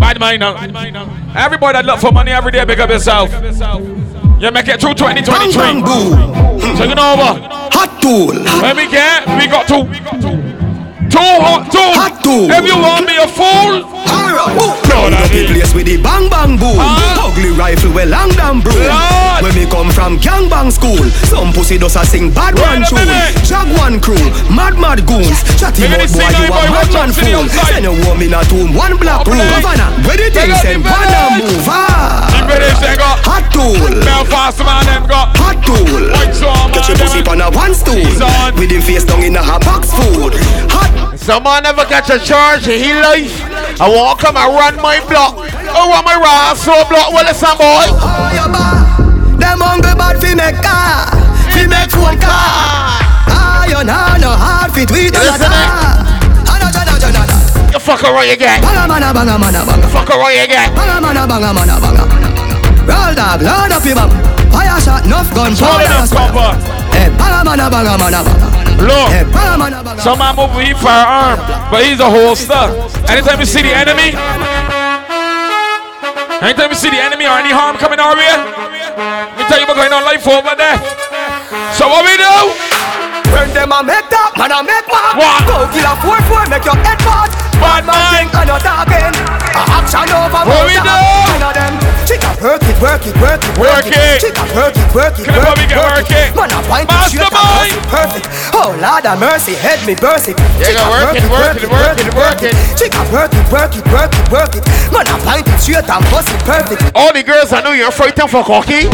Bad mind now. Everybody that look for money every day, pick up yourself. You make it through 2023. So you know over. Hot tool. When we get, we got two. Two hot, two. Hot tool. If you want me a fool, Round up the place with the bang bang boom. Ugly rifle with long damn broom. Lord. When we come from gang bang school, some pussy does a sing bad Wait one tune. minute. Jaguan crew, mad mad goons. Chatty at mouth boy, you a madman fool. Send a woman in a tomb, one black room. Governor, where the thing out say, the banner village. move ah. British they got Hot tool. Belfast man them got Hot tool. Catch your pussy on a one stool. With him face down in a hot box food. Hot. Someone never catch a charge in his life. I walk come and run my block. Oh, I want my ass so oh, block. Well, it's a boy. Oh, your bar. Hungry bad fi make car. Fi make one car. Iron hand no hard fit we do eh. that. You fuck around again. Banga, man, banga, man, banga, banga. Fuck around again. Banga, banga, banga, banga, banga. Roll dog, load up your bum. Fire shot, enough gun, up, copper. Hey, banga mana banga mana banga. Look, eh, Hey, banga mana banga. some man move with firearm, but he's a holster. Anytime you see the enemy, anytime you see the enemy or any harm coming our way, let me tell you what's going on life over there. So what we do? When them a make that, man a make what? What? Go kill a four four, make your head fat. Bad man think and you're talking. A action over What we do? Them. Chica work it, work it, work it, Work it. Chica work it, work it, Can work it, work it? Man a find it straight and perfect. Oh Lord of mercy, head me burst it. Yeah, Chica work it, work it, work it, work it. Chica work it, work it, work it, work it. Man a find it straight and bust it perfect. All the girls I know you're frightened for cocky.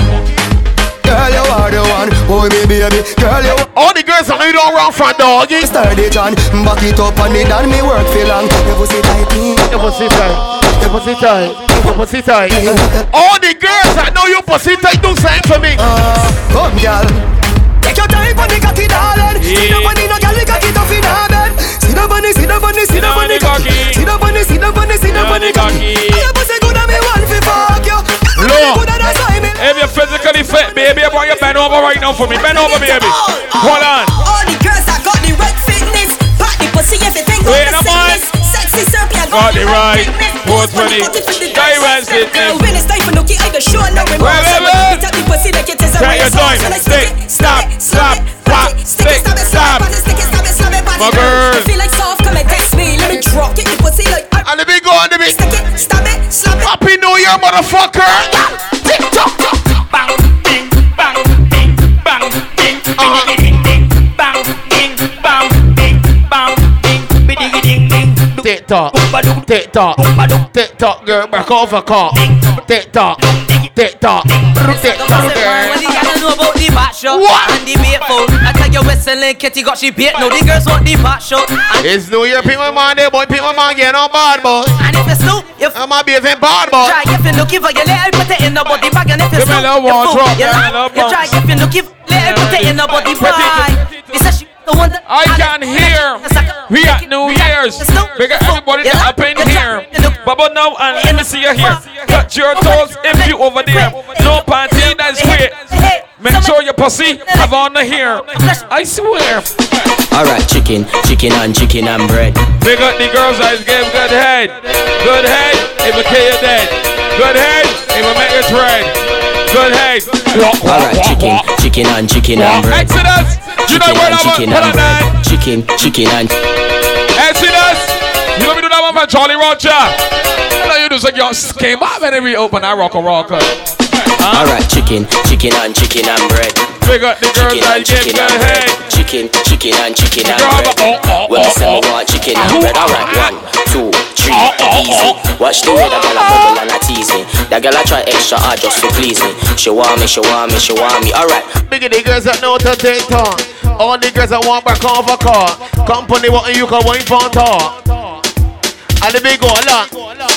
Girl, you are the one. Oh, me baby. Girl, you All the girls I know you don't run from doggy. Sturdy John, back it up and it done me work for long. Your pussy tight. Your pussy tight. Your pussy tight. Your pussy tight. All the girls I know you pussy tight do something for me. Uh, come, girl. Take your time on the cocky, darling. Sit on the no girl, the cocky tough in her bed. Sit on the, sit on the, sit down on the cocky. Sit on the, sit on the, sit down on the cocky. If you're physically fit, baby, I want you bend over right now for me. Bend over, baby. Hold on. All the girls that got the right fitness, the pussy everything got Wait the a minute. sickness. Sexy serpy, I Got got it right. The guy was it. Girl, when it's time for nookie, I go show no remorse. Wait, wait, wait. beat up the pussy like it is a Take your racehorse. time. When I Stick, stop, it, pop, stick, stop. slap it, stick it, stab it, slap it, pop My girl. Feel like soft, come and test me. Let me drop it, the pussy like. Uh, and the big go on the big. Stick it, stab it, slap it. Happy New Year, motherfucker. Tick Tick tock. Tick tock. Tick tock, girl. Back over car. Tick tock. Tick tock. Tick tock, girl. know about the back shot What? and the bait foul. I tell you, whistling kitty got she bait. Now the girls want the back shot. It's New Year, people man there, boy. People man getting on bad, boy. and if you snoop, you I'm a bathing bad, boy. try if you looking for your little put it in the body bag and if you snoop, you fool. You give me a know? little You try if you looking little put it in the body bag. I can hear. We at New Year's. Because everybody that up in here. Bubble now and let me see you here. Touch your toes if you over there. No panty, that's great. Make sure your pussy have on the hair. I swear. Alright, chicken, chicken and chicken and bread. Big up the girls that give good head. Good head, it will kill you dead. Good head, it will make you dread. Good head. Alright, chicken, chicken and chicken and bread. Exodus, you know Chicken where one? chicken and bread. Chicken, chicken and Exodus, you know me do that one for Charlie Roger. I know you do so you came up and we open that rock and roll cut. Alright, chicken, chicken and chicken and bread. Big up the girls Chicken and chicken and bread. head. Chicken, chicken and chicken and bread. oh, oh, I say oh, oh. want chicken and bread, alright, one, two, three, oh, oh, easy. Oh. Watch the way that girl a bubble and a tease me. That girl a try extra hard just to please me. She want me, she want me, she want me. Alright, Big the girls that know to take talk. All the girls that want back over car. Company what you can wait for talk. And the big go lot.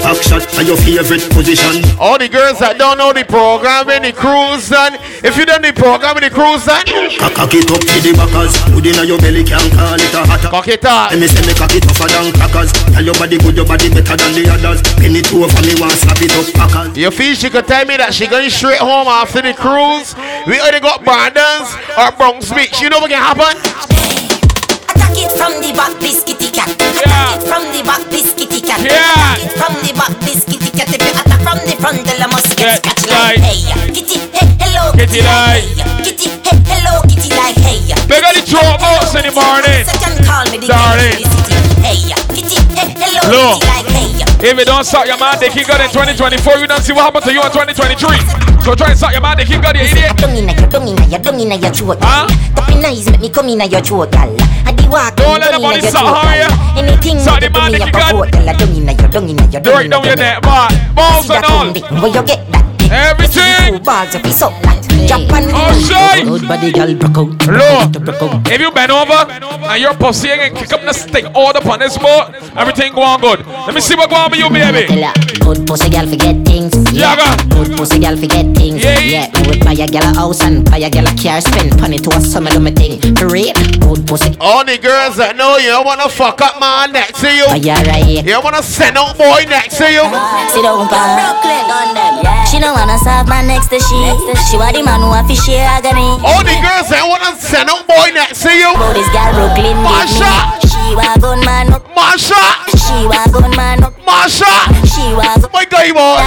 Back shot are your favorite position. All the girls that don't know the program in the cruise and if you don't know the program in the cruise and Cock it up to the backers. Good inna your belly can call it a hotter. cock it up. Let me say me cock it tougher than crackers. Tell your body good, your body better than the others. Penny two over me want slap it up packers. You feel she could tell me that she going straight home after the cruise? We either got Brandon's or Bronx Beach. You know what can happen? Attack it from the back, biscuity cat. Yeah. From the back, biscuity cat. Yeah. From the back, biscuity cat. If you attack from the front, then I must get scratched like hey. Kitty, hey, hello, Kitty like. hey. Kitty, hey, hello, kitty like hey. Big up the boats in the morning. Second call me the Darling. Hey, kitty, Look. kitty like hey. If you don't suck your man, they keep got in 2024. You don't see what happened to you in 2023. So try and suck your man, they keep got you idiot. Dung inna your, dung inna your, dung inna your throat, Huh? in eyes, make me come inna your throat, gal. I di walk, Don't let nobody your suck throat, her, gal. yeah? Anything Suck the man, they keep go got- vote, gal. I dung inna your, dung inna your, inna down your your neck, man. Balls and all. Where you get that? Everything. Two balls if you suck that. Drop on Oh, shy. Good body, girl, broke out. Look, if you bend over and you're pussy and kick up the stick all up on this boat, everything go on good. Let me see what go on with you, baby. Good pussy girl forget things. Yeah, Good pussy girl forget things. Yeah. Yeah. We would buy a girl a house and buy a girl a car, spend money to a summer do me thing. For real, good pussy. All the girls that know you don't wanna fuck up man next to you. Oh, yeah, right here. You wanna send out boy next to you. Sit down, pa. Brooklyn, on them. She don't wanna serve man next to she. She want the man who have to share agony. All the girls that wanna send out boy next to you. Oh, this girl Brooklyn give Masha. Me. She wa gun man up. Masha. She wa gun man up. Masha. She wa gun My guy boy.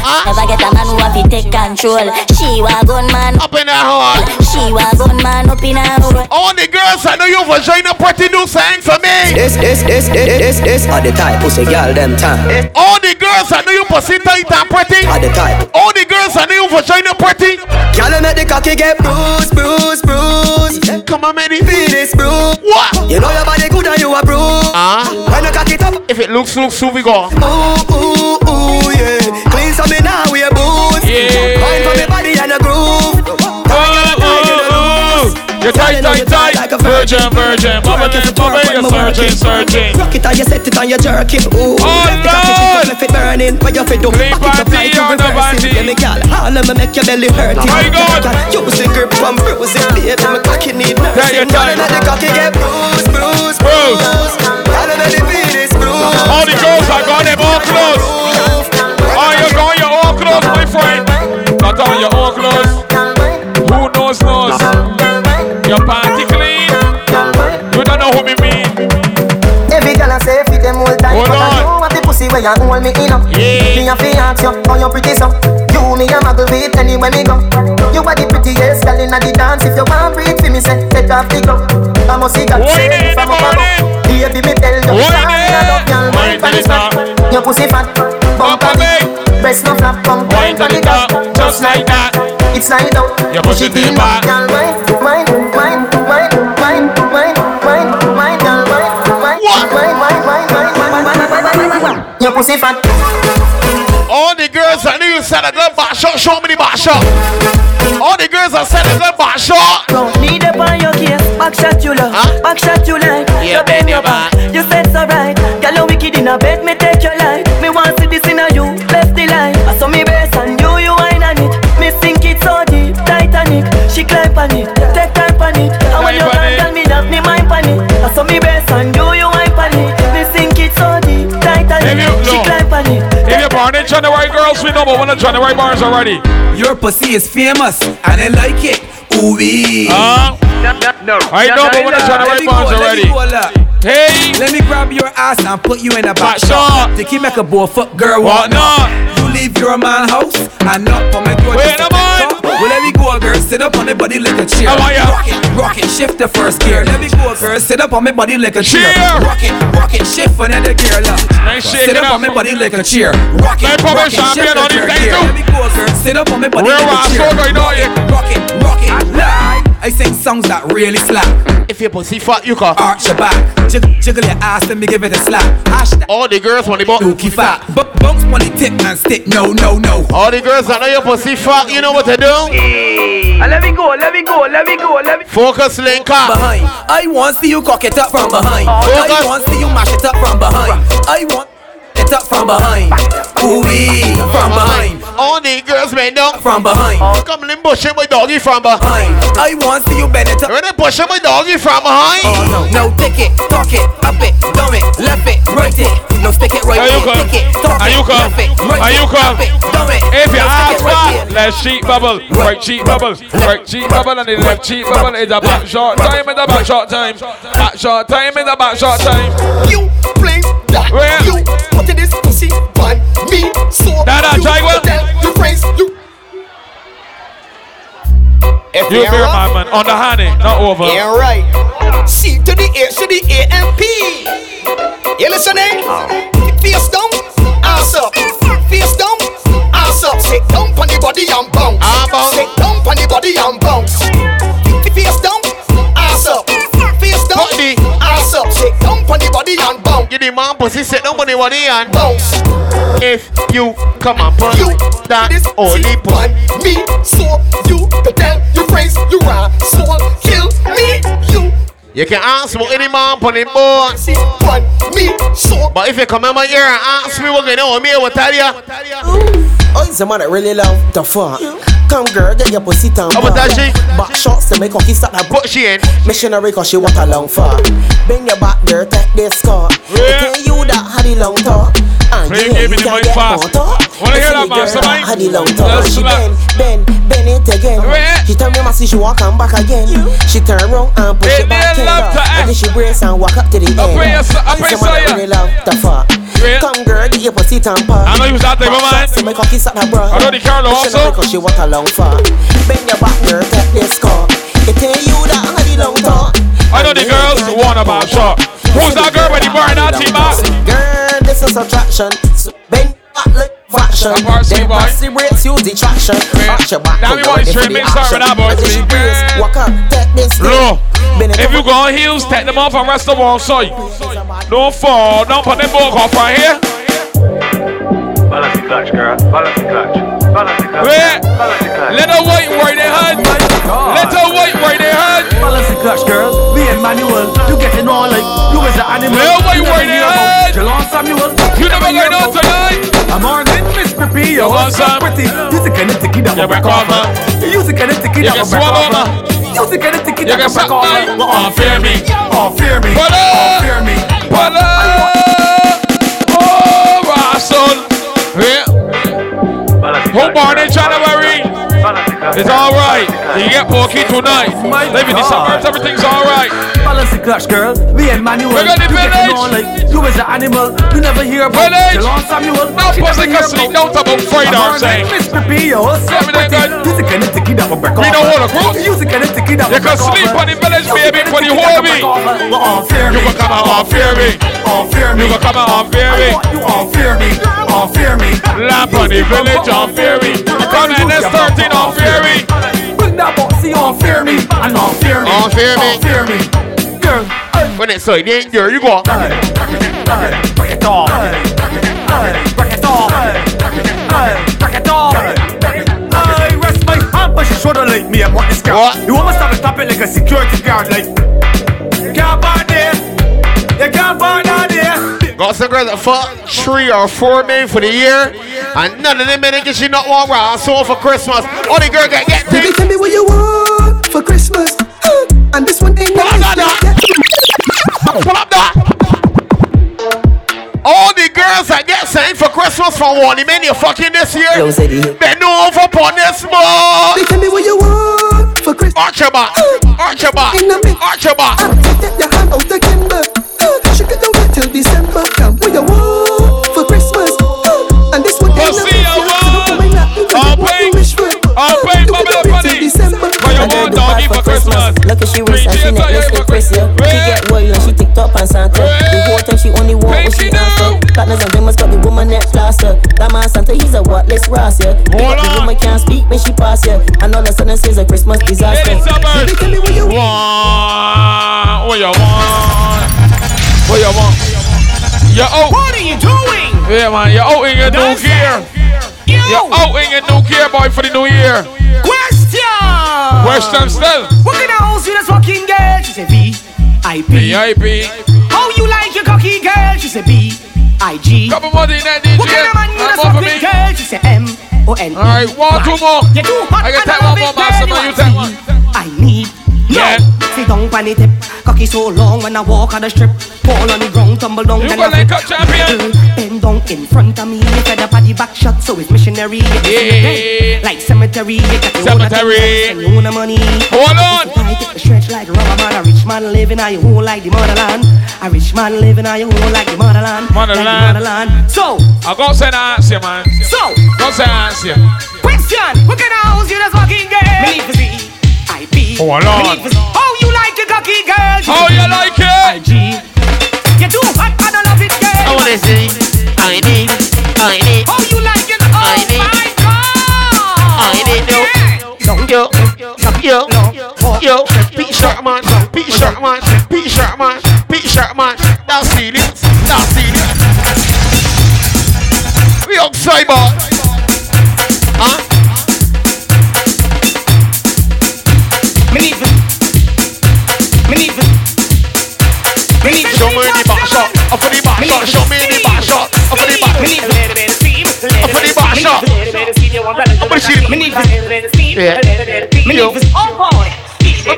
Ah. Never get a man who have to take control. She wa gun man up in that hole. She wa gun man up in her hole. All the girls I know you vagina pretty do sang for me. This, this, this, this, this, this are the type pussy girl them time. All the girls I know you pussy tight and pretty. Are the type. All the girls I know you vagina pretty. Girl, you make the cocky get bruised, bruised, bruised. Come on, man. Feel this bro. What? You know your body good and you a bruise. Ah. When you cock it up. If it looks, looks, so we go. Ooh, ooh, ooh, yeah. Clean some me now, we a booze. Yeah. You're tight, tight, tight. Virgin, virgin. Mama, you mama, you're searching, searching. Rock it and you set it and you jerk it. Ooh. Oh, Left the cocky chick left it burning. What you fit do? Back it up like you reverse it. Yeah, me gal. All of me make your belly hurt it. My God. Use the grip and bruise it, baby. Me cocky need Yeah, nursing. you're tight. let the cocky get bruised, bruised, bruised. Girl, let the penis bruise. All the girls are got them all clothes. Oh, you got your own clothes, my friend. Not on your own clothes. Who knows knows? Where you hold me in up. Yeah. Me a fi ask you how you pretty so. You me a muggle with anywhere me go. You are the prettiest girl inna the dance. If you want breathe for me say take off the glove. I must see God in the from up above Baby me tell you in. a love girl Wine for the top. Your pussy fat Bump on it Breast no flap Come Wine to the top, just like that. It's like out You push it back. Girl Wine Wine Wine Your pussy fat All the girls I know you said a good back shot. Show me the back shot. All the girls I said a good back shot. Need up on your case, back shot you love, Huh? back shot you like. Yeah, you bend bend your your back, you said so right. Girl, you wicked in a bed, me take your life. Me want see this in a you, left the line. I saw me base and you, you wine on it. Me sink it so deep, Titanic. She climb on it, take time on it. And when you Climb on gone, it. tell me that me mind on it. I saw me base and you're born in January, girls, we know but one of January bars already. Your pussy is famous and I like it. Ooh wee. Uh, I know, but one of January bars already. Hey, Let me grab your ass and put you in a Back shot. shot. Dicky make a boy fuck girl what not? You leave your man house and not for my door. Wait a to up. Well, let me go, girl. Sit up on the body like a chair. How are ya? Rock it, rock it, shift the first gear. Let me go, girl. Sit up on my body like a chair. Rock it, rock it, shift another gear. Look. Nice Sit up on my body like a chair. Rock it, Let me pop rock it, shift on the third gear. Let me go, girl. Sit up on my body like a chair. so good, songs that really slap. If your pussy fat, you can. Arch your back, jiggle, jiggle your ass, let me give it a slap. Hashtag All the girls want the butt. dookie fat, but bounce on the tip and stick. No, no, no. All the girls that know your pussy fat, you know what to do? Let me go, let me go, let me go, let me. Focus link up. Behind, I want to see you cock it up from behind. Focus. I want to see you mash it up from behind. I want it up from behind. Ooh from behind, All the girls bend down. from behind. Oh, come in pushing my doggy from behind. I want to see you bend it. When they pushing my doggy from behind. Oh no, no, take it, talk it, up it, dumb it, left it, right it. No, stick it right Are you it, come? take it, talk Are it, you come? left it, right it, up it, dumb it. If you stick ask for left cheek bubble, right cheek bubble, right cheek bubble, and the left cheek bubble is a back short time in the back short time. Back short time in the back short time. You fling that. You put this pussy on me. So Dada, you try tell your friends you. If You bear my man on the honey, not over. Yeah, right. C to the A to the A and P. You listening? Face down, ass up. Face down, ass up. Sit down on the body and bounce. Ah, bounce. Sit down on the body and bounce. Sit down on the body and bounce. You demand pussy, sit down on the body and bounce. If you come and punch you that is only punch me, so you can tell your friends you are so kill me. You you can ask for any man on the board. But if you come in my ear and ask me what you know, me, I will tell you. Oh, it's a man that really love the fuck. Come girl, get your pussy down. How about that shit? Back shots to make her kiss at the But she ain't. Missionary cause she want a long for. Bend your back, girl, take this car. Yeah. Tell you that had the long talk. And Play you game in the mic fast. Wanna hear that? Had the long talk. She bend, bend, bend it again. She tell me, Massy, she want come back again. She turn around and push it back in. And then she brace and walk up to the end. pray your son- I pray It's a man that so, yeah. really love the fuck. Come girl, get your pussy tamper. I know you was out there, but man. So make her kiss at her bra. I know the Carlo also. Cause she want a long for. Bend your back, girl, take this car. It tell you that I had the long talk. I know the girls want about shot. Who's that girl with the bar and that team? Girl, this is attraction. So bend back like fraction. Then pass the brakes, use the traction. Arch your back. Now we want to straight mix up with that boy. And then she brace, walk up, take this. Look, if you over. go on heels, take them off and rest them on sight. Don't fall, don't put them book off right here. Balance the clutch, girl. Balance the clutch. Balance the clutch. Wait, let her wait where they head. Let her wait where they head. Balance the clutch, girl. Me and Manuel, you getting on like you is an animal. Let her You never where they hear about head. Jelon Samuel. You never hear gonna know about- tonight. I'm on it, Miss Pippi. You You want want so some? pretty. You the kind of ticky that will break off. You the kind of ticky You that can will break swallow, off. You the kind of ticky You that can will break suck mine. off. Oh, fear me. Oh, fear me. Pull Oh, fear me. Pull. Oh, Russell. Yeah. Who born in January? It's alright. You get Porky tonight. In the suburbs, everything's alright. Balance the clutch, girl. Me and Manuel. We're gonna you on like you is an animal. You never hear about Village. Jelon Samuel. Now pussy never can sleep, about- don't about Friday I'm or on say. it, Miss Pippi. You so Everything pretty. good. You the kind that will break We don't hold a group. You the kind of ticky that You will can break sleep on the village, baby, kind of for the ticky whole that will week. break off. Oh, fear You me. can come out on fear me. Oh, fear me. You can come out on fear me. You all fear me. Oh, fear me. Lamp on the village on fear me. Come on, let's 13 on fear me. Bring that boxy on fear me. And on fear me. On fear me. Fear me. Girl. When it's like, then there you go. Break it off. Break it off. Break it off. I rest my hand, but she shoulder like me. I want this girl. What? You almost have to stop it like a security guard. Like, you can't burn there. You can't out there. Got some girls that fuck three or four men for the year, and none of them men get she not want round so for Christmas. Only girl get get Baby, things. tell me what you want for Christmas. Uh, and this one thing Pull up that. Pull up that. All the girls that get sent for Christmas from one, the men you fucking this year. Yo. Bend over upon this boy. Baby, tell me what you want for Christmas. Arch your back. Arch your she wrist and she Three necklace look Chris. She get wild and she ticked up and Santa. The whole time she only want what she answer. Partners and demons got the woman net plaster. That man Santa, he's a whatless ras, yeah. Pick up the woman can't speak when she pass, yeah. And all of a sudden says a Christmas disaster. Baby, tell me what you want. Want what you want? What you want? You're out. What are you doing? Yeah, man. You're out in your new That's gear. You. You're out in your new gear, boy, for the new year. Question. Question still. What kind of house you this fucking girl? She said B. I P. VIP. How you like your cocky girl? She said B. I G. Couple more in that DJ. What kind of man you And this more for me. girl? She said M. O N. E. Alright, one, two more. You too hot. I can take one more, master, you take one. I need. No. Yeah. Sit down on the tip. Cocky so long when I walk on the strip. Fall on the ground, tumble down. You then I like a champion. Bend down in front of me. Fed up at the back shot, so it's missionary. You can see it Yeah. Like cemetery. You got your own Cemetery. own money. Hold on. I take the stretch like rubber man. A rich man living on your home like the motherland. A rich man living on your home like the motherland. Like the Motherland. motherland. So, I go say the answer, man. so, Go say the answer. question. What kind of house you just walking girl? Me need to see. I P. Hold Me on. need to see. How you like your cocky girl? How you like it? G. You too hot, I don't love it, girl. I wanna see. I need. I need. How you like it? Oh I need- my God. I need you. Don't Yo, yo, yo, Pete Sharp man, Pete Sharp man, Pete Sharp man, Pete Sharp man. That's serious, that's serious. Yeah. Me need this all boy.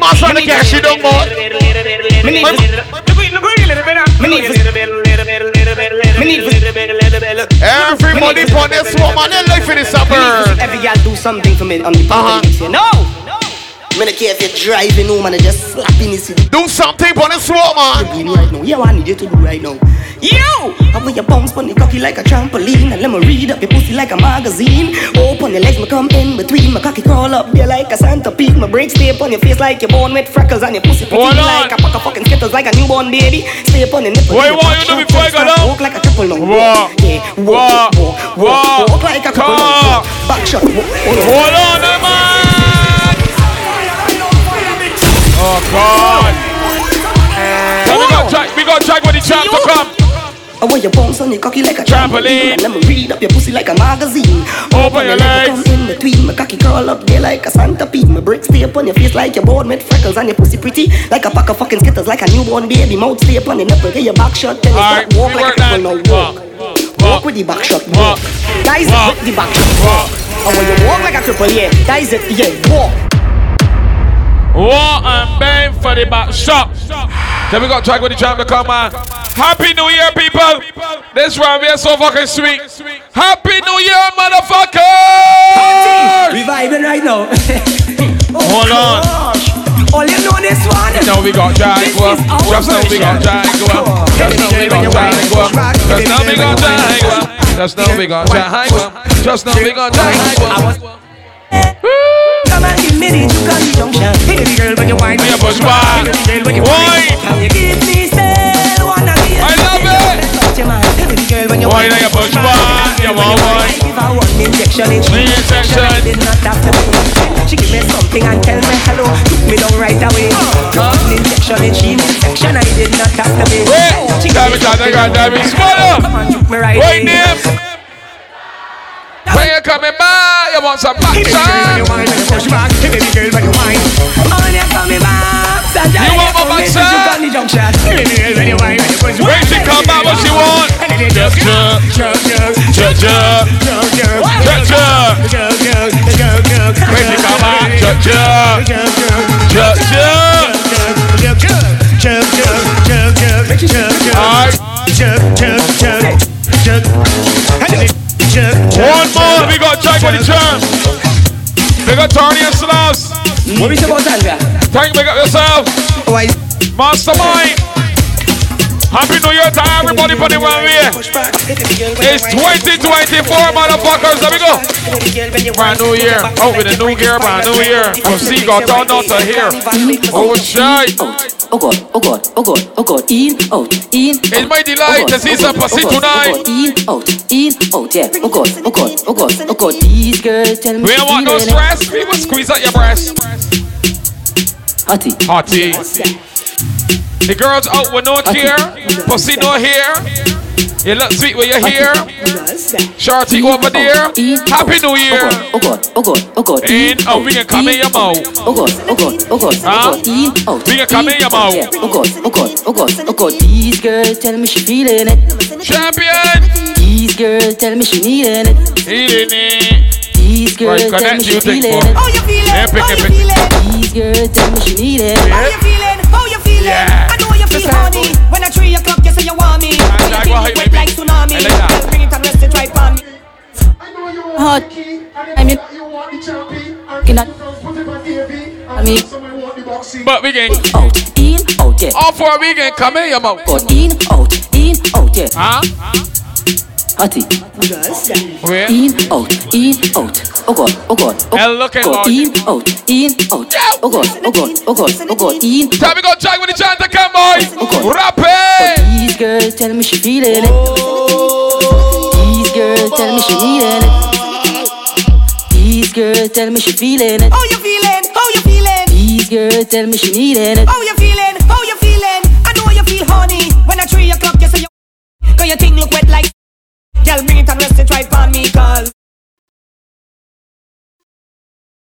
My trying to cash it on more. Me need this. Me need this. Me need this. Everybody for this woman, they life in the suburb. Every girl do something for me on the Uh-huh. No. Me don't care if you're driving home and I just slapping city. Do something for this woman. Right now. Yeah, what I need you to do right now. You! I want your bounce on the cocky like a trampoline And let me read up your pussy like a magazine Open your legs, me come in between My cocky crawl up there like a centipede My brakes stay on your face like you're born with freckles And your pussy pretty Hold on. like a pack of fucking skittles Like a newborn baby Stay on your nipple What till you your want cock you to do before I go down? Walk like a couple now Walk. Yeah, walk, walk, walk, Walk. walk like a couple now Back shot, walk, hold on Hold on, man. Oh God. So we got Jack. We got Jack with the champ to come. I want your bounce on your cocky like a Trampoline. trampoline. And let me read up your pussy like a magazine. Open your leg, legs. Come in between my cocky curl up there like a Santa centipede. My bricks stay up on your face like you're born with freckles. And your pussy pretty like a pack of fucking skittles. Like a newborn baby. Mouth stay up on your nipple. Get your back shot. Then you Alright, walk like a that. now. Walk. Walk with the back shot. Walk. Walk. with the back shot. Walk. And when you walk like a cripple, yeah. That is it. Yeah. Walk. What and bang for the back shot. Then we got Jack with the champ to come on. Happy New Year, people. This round we are so fucking sweet. Happy New Year, motherfucker. We vibing right now. Oh, Hold on. All you know this one. Now we got Jaguar. Just now we got Jaguar. Just now we got Jaguar. Just now we got Jaguar. Just now we got Jaguar. Just now we got Jaguar. Come and give me the juke and the junction. Baby girl, when you Me push back. Baby girl, when you Wine. Can you give me still wanna be I love it. Touch your man. Baby girl, when you Wine and you push back. You want wine. Give her one injection, Me injection. I did not have to She give me something and tell me hello. Took me down right away. One injection, section. I did not have to be. She Damn give it, damn it, something damn it. Smile up. When you coming back, you want some Hey, baby girl, when you backside. whine, when you push back. Hey, baby girl, when you whine. On you coming back. Sandra, You want my come in, backside? you got the junction. Hey, baby girl, when you whine, when you push When back. she come back, what she want? Jug. jug, jug, Jug, jug. jug, jug, jug, jug. When she come back, jug, jug. Jug, jug, Jug, jug. jug, jug, jug, jug, jug, One more. We got Jack with the champ. We got Tony and Slaps. What we say about Sandra? Thank big up yourself. Why? Mastermind. Happy New Year to everybody for the one way. It's 2024, motherfuckers. There we go. Brand new year. Oh, with a new gear, brand new year. From sea got down not to here. Oh, shy. Oh God, oh God, oh God, oh God, in, out, in. It's my delight oh, to see oh, some oh, pussy tonight. In, out, in, out, yeah. Oh God, oh God, oh God, oh God. These girls tell me. We don't want no stress. We will squeeze out your breast. Hottie. Hottie. The girls out with no care. Pussy no hair. You look sweet when you're here. Shorty over there. Happy New oh Year. Oh God, oh God, oh God. In, oh, we can come in your mouth. Oh God, oh God, oh God, oh Huh? oh God. In, out. We can come in your mouth. Oh God, oh God, oh God, oh God. These girls tell me she feeling it. Champion. These girls tell me she needing it. Eating it. These girls Right, tell me she oh, feeling it. How you feeling? Epic, How you epic. feeling? These girls tell me she needing it. Yeah. you feeling? How you feeling? Yeah. I know you feel horny. When at three o'clock you say you want me. Jack, You what feel you wet mean? like tsunami. I like that. Bring it and rest it right on me. Hot. I mean, in a, I mean, But we can. out, in, out, yeah. All four we can come in your mouth. God, in, out, in, out, yeah. Huh? Hottie. Where? In, out, in, out. Oh God, oh God, oh Hell, look at God. God. Oh, in, out, in, out. Oh God, oh God, oh God, oh God. In, Time we go Jack with the chant to come, boy. God. Rap oh, it. These girls tell me she feeling it. These girls tell me she needing it. These girls tell me she feeling it. How you feeling? How you feeling? These girls tell me she needing it. How you feeling? How you feeling? I know you feel horny. When at three o'clock you say you. Cause your thing look wet like. Girl, bring it and rest it right on me, cause.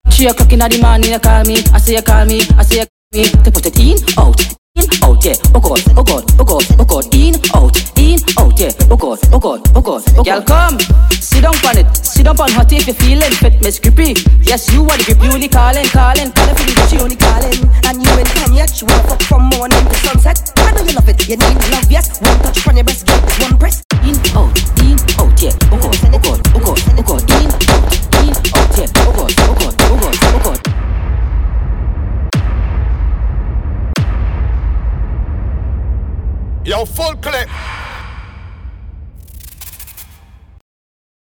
Three o'clock in the morning, you call me. I say you call me. I say you call me. To put it in, out, in, out, yeah, oh god, oh god, oh god, oh god, in, out, in, out, yeah, oh god, oh god, oh god, oh god. Y'all come, sit down on it, sit down on hot if you're feeling fit, Miss Grippy. Yes, you are the grip, you only calling, calling, calling for the she only calling. And you ain't and yet, you wanna fuck from morning to sunset. I know you love it, you need love, yes, one touch from your breast, get one press. In, out, in, out, yeah, oh god, oh god, oh god, oh god, in, out, in, out, yeah, oh god, oh god. Yo, Fullklipp.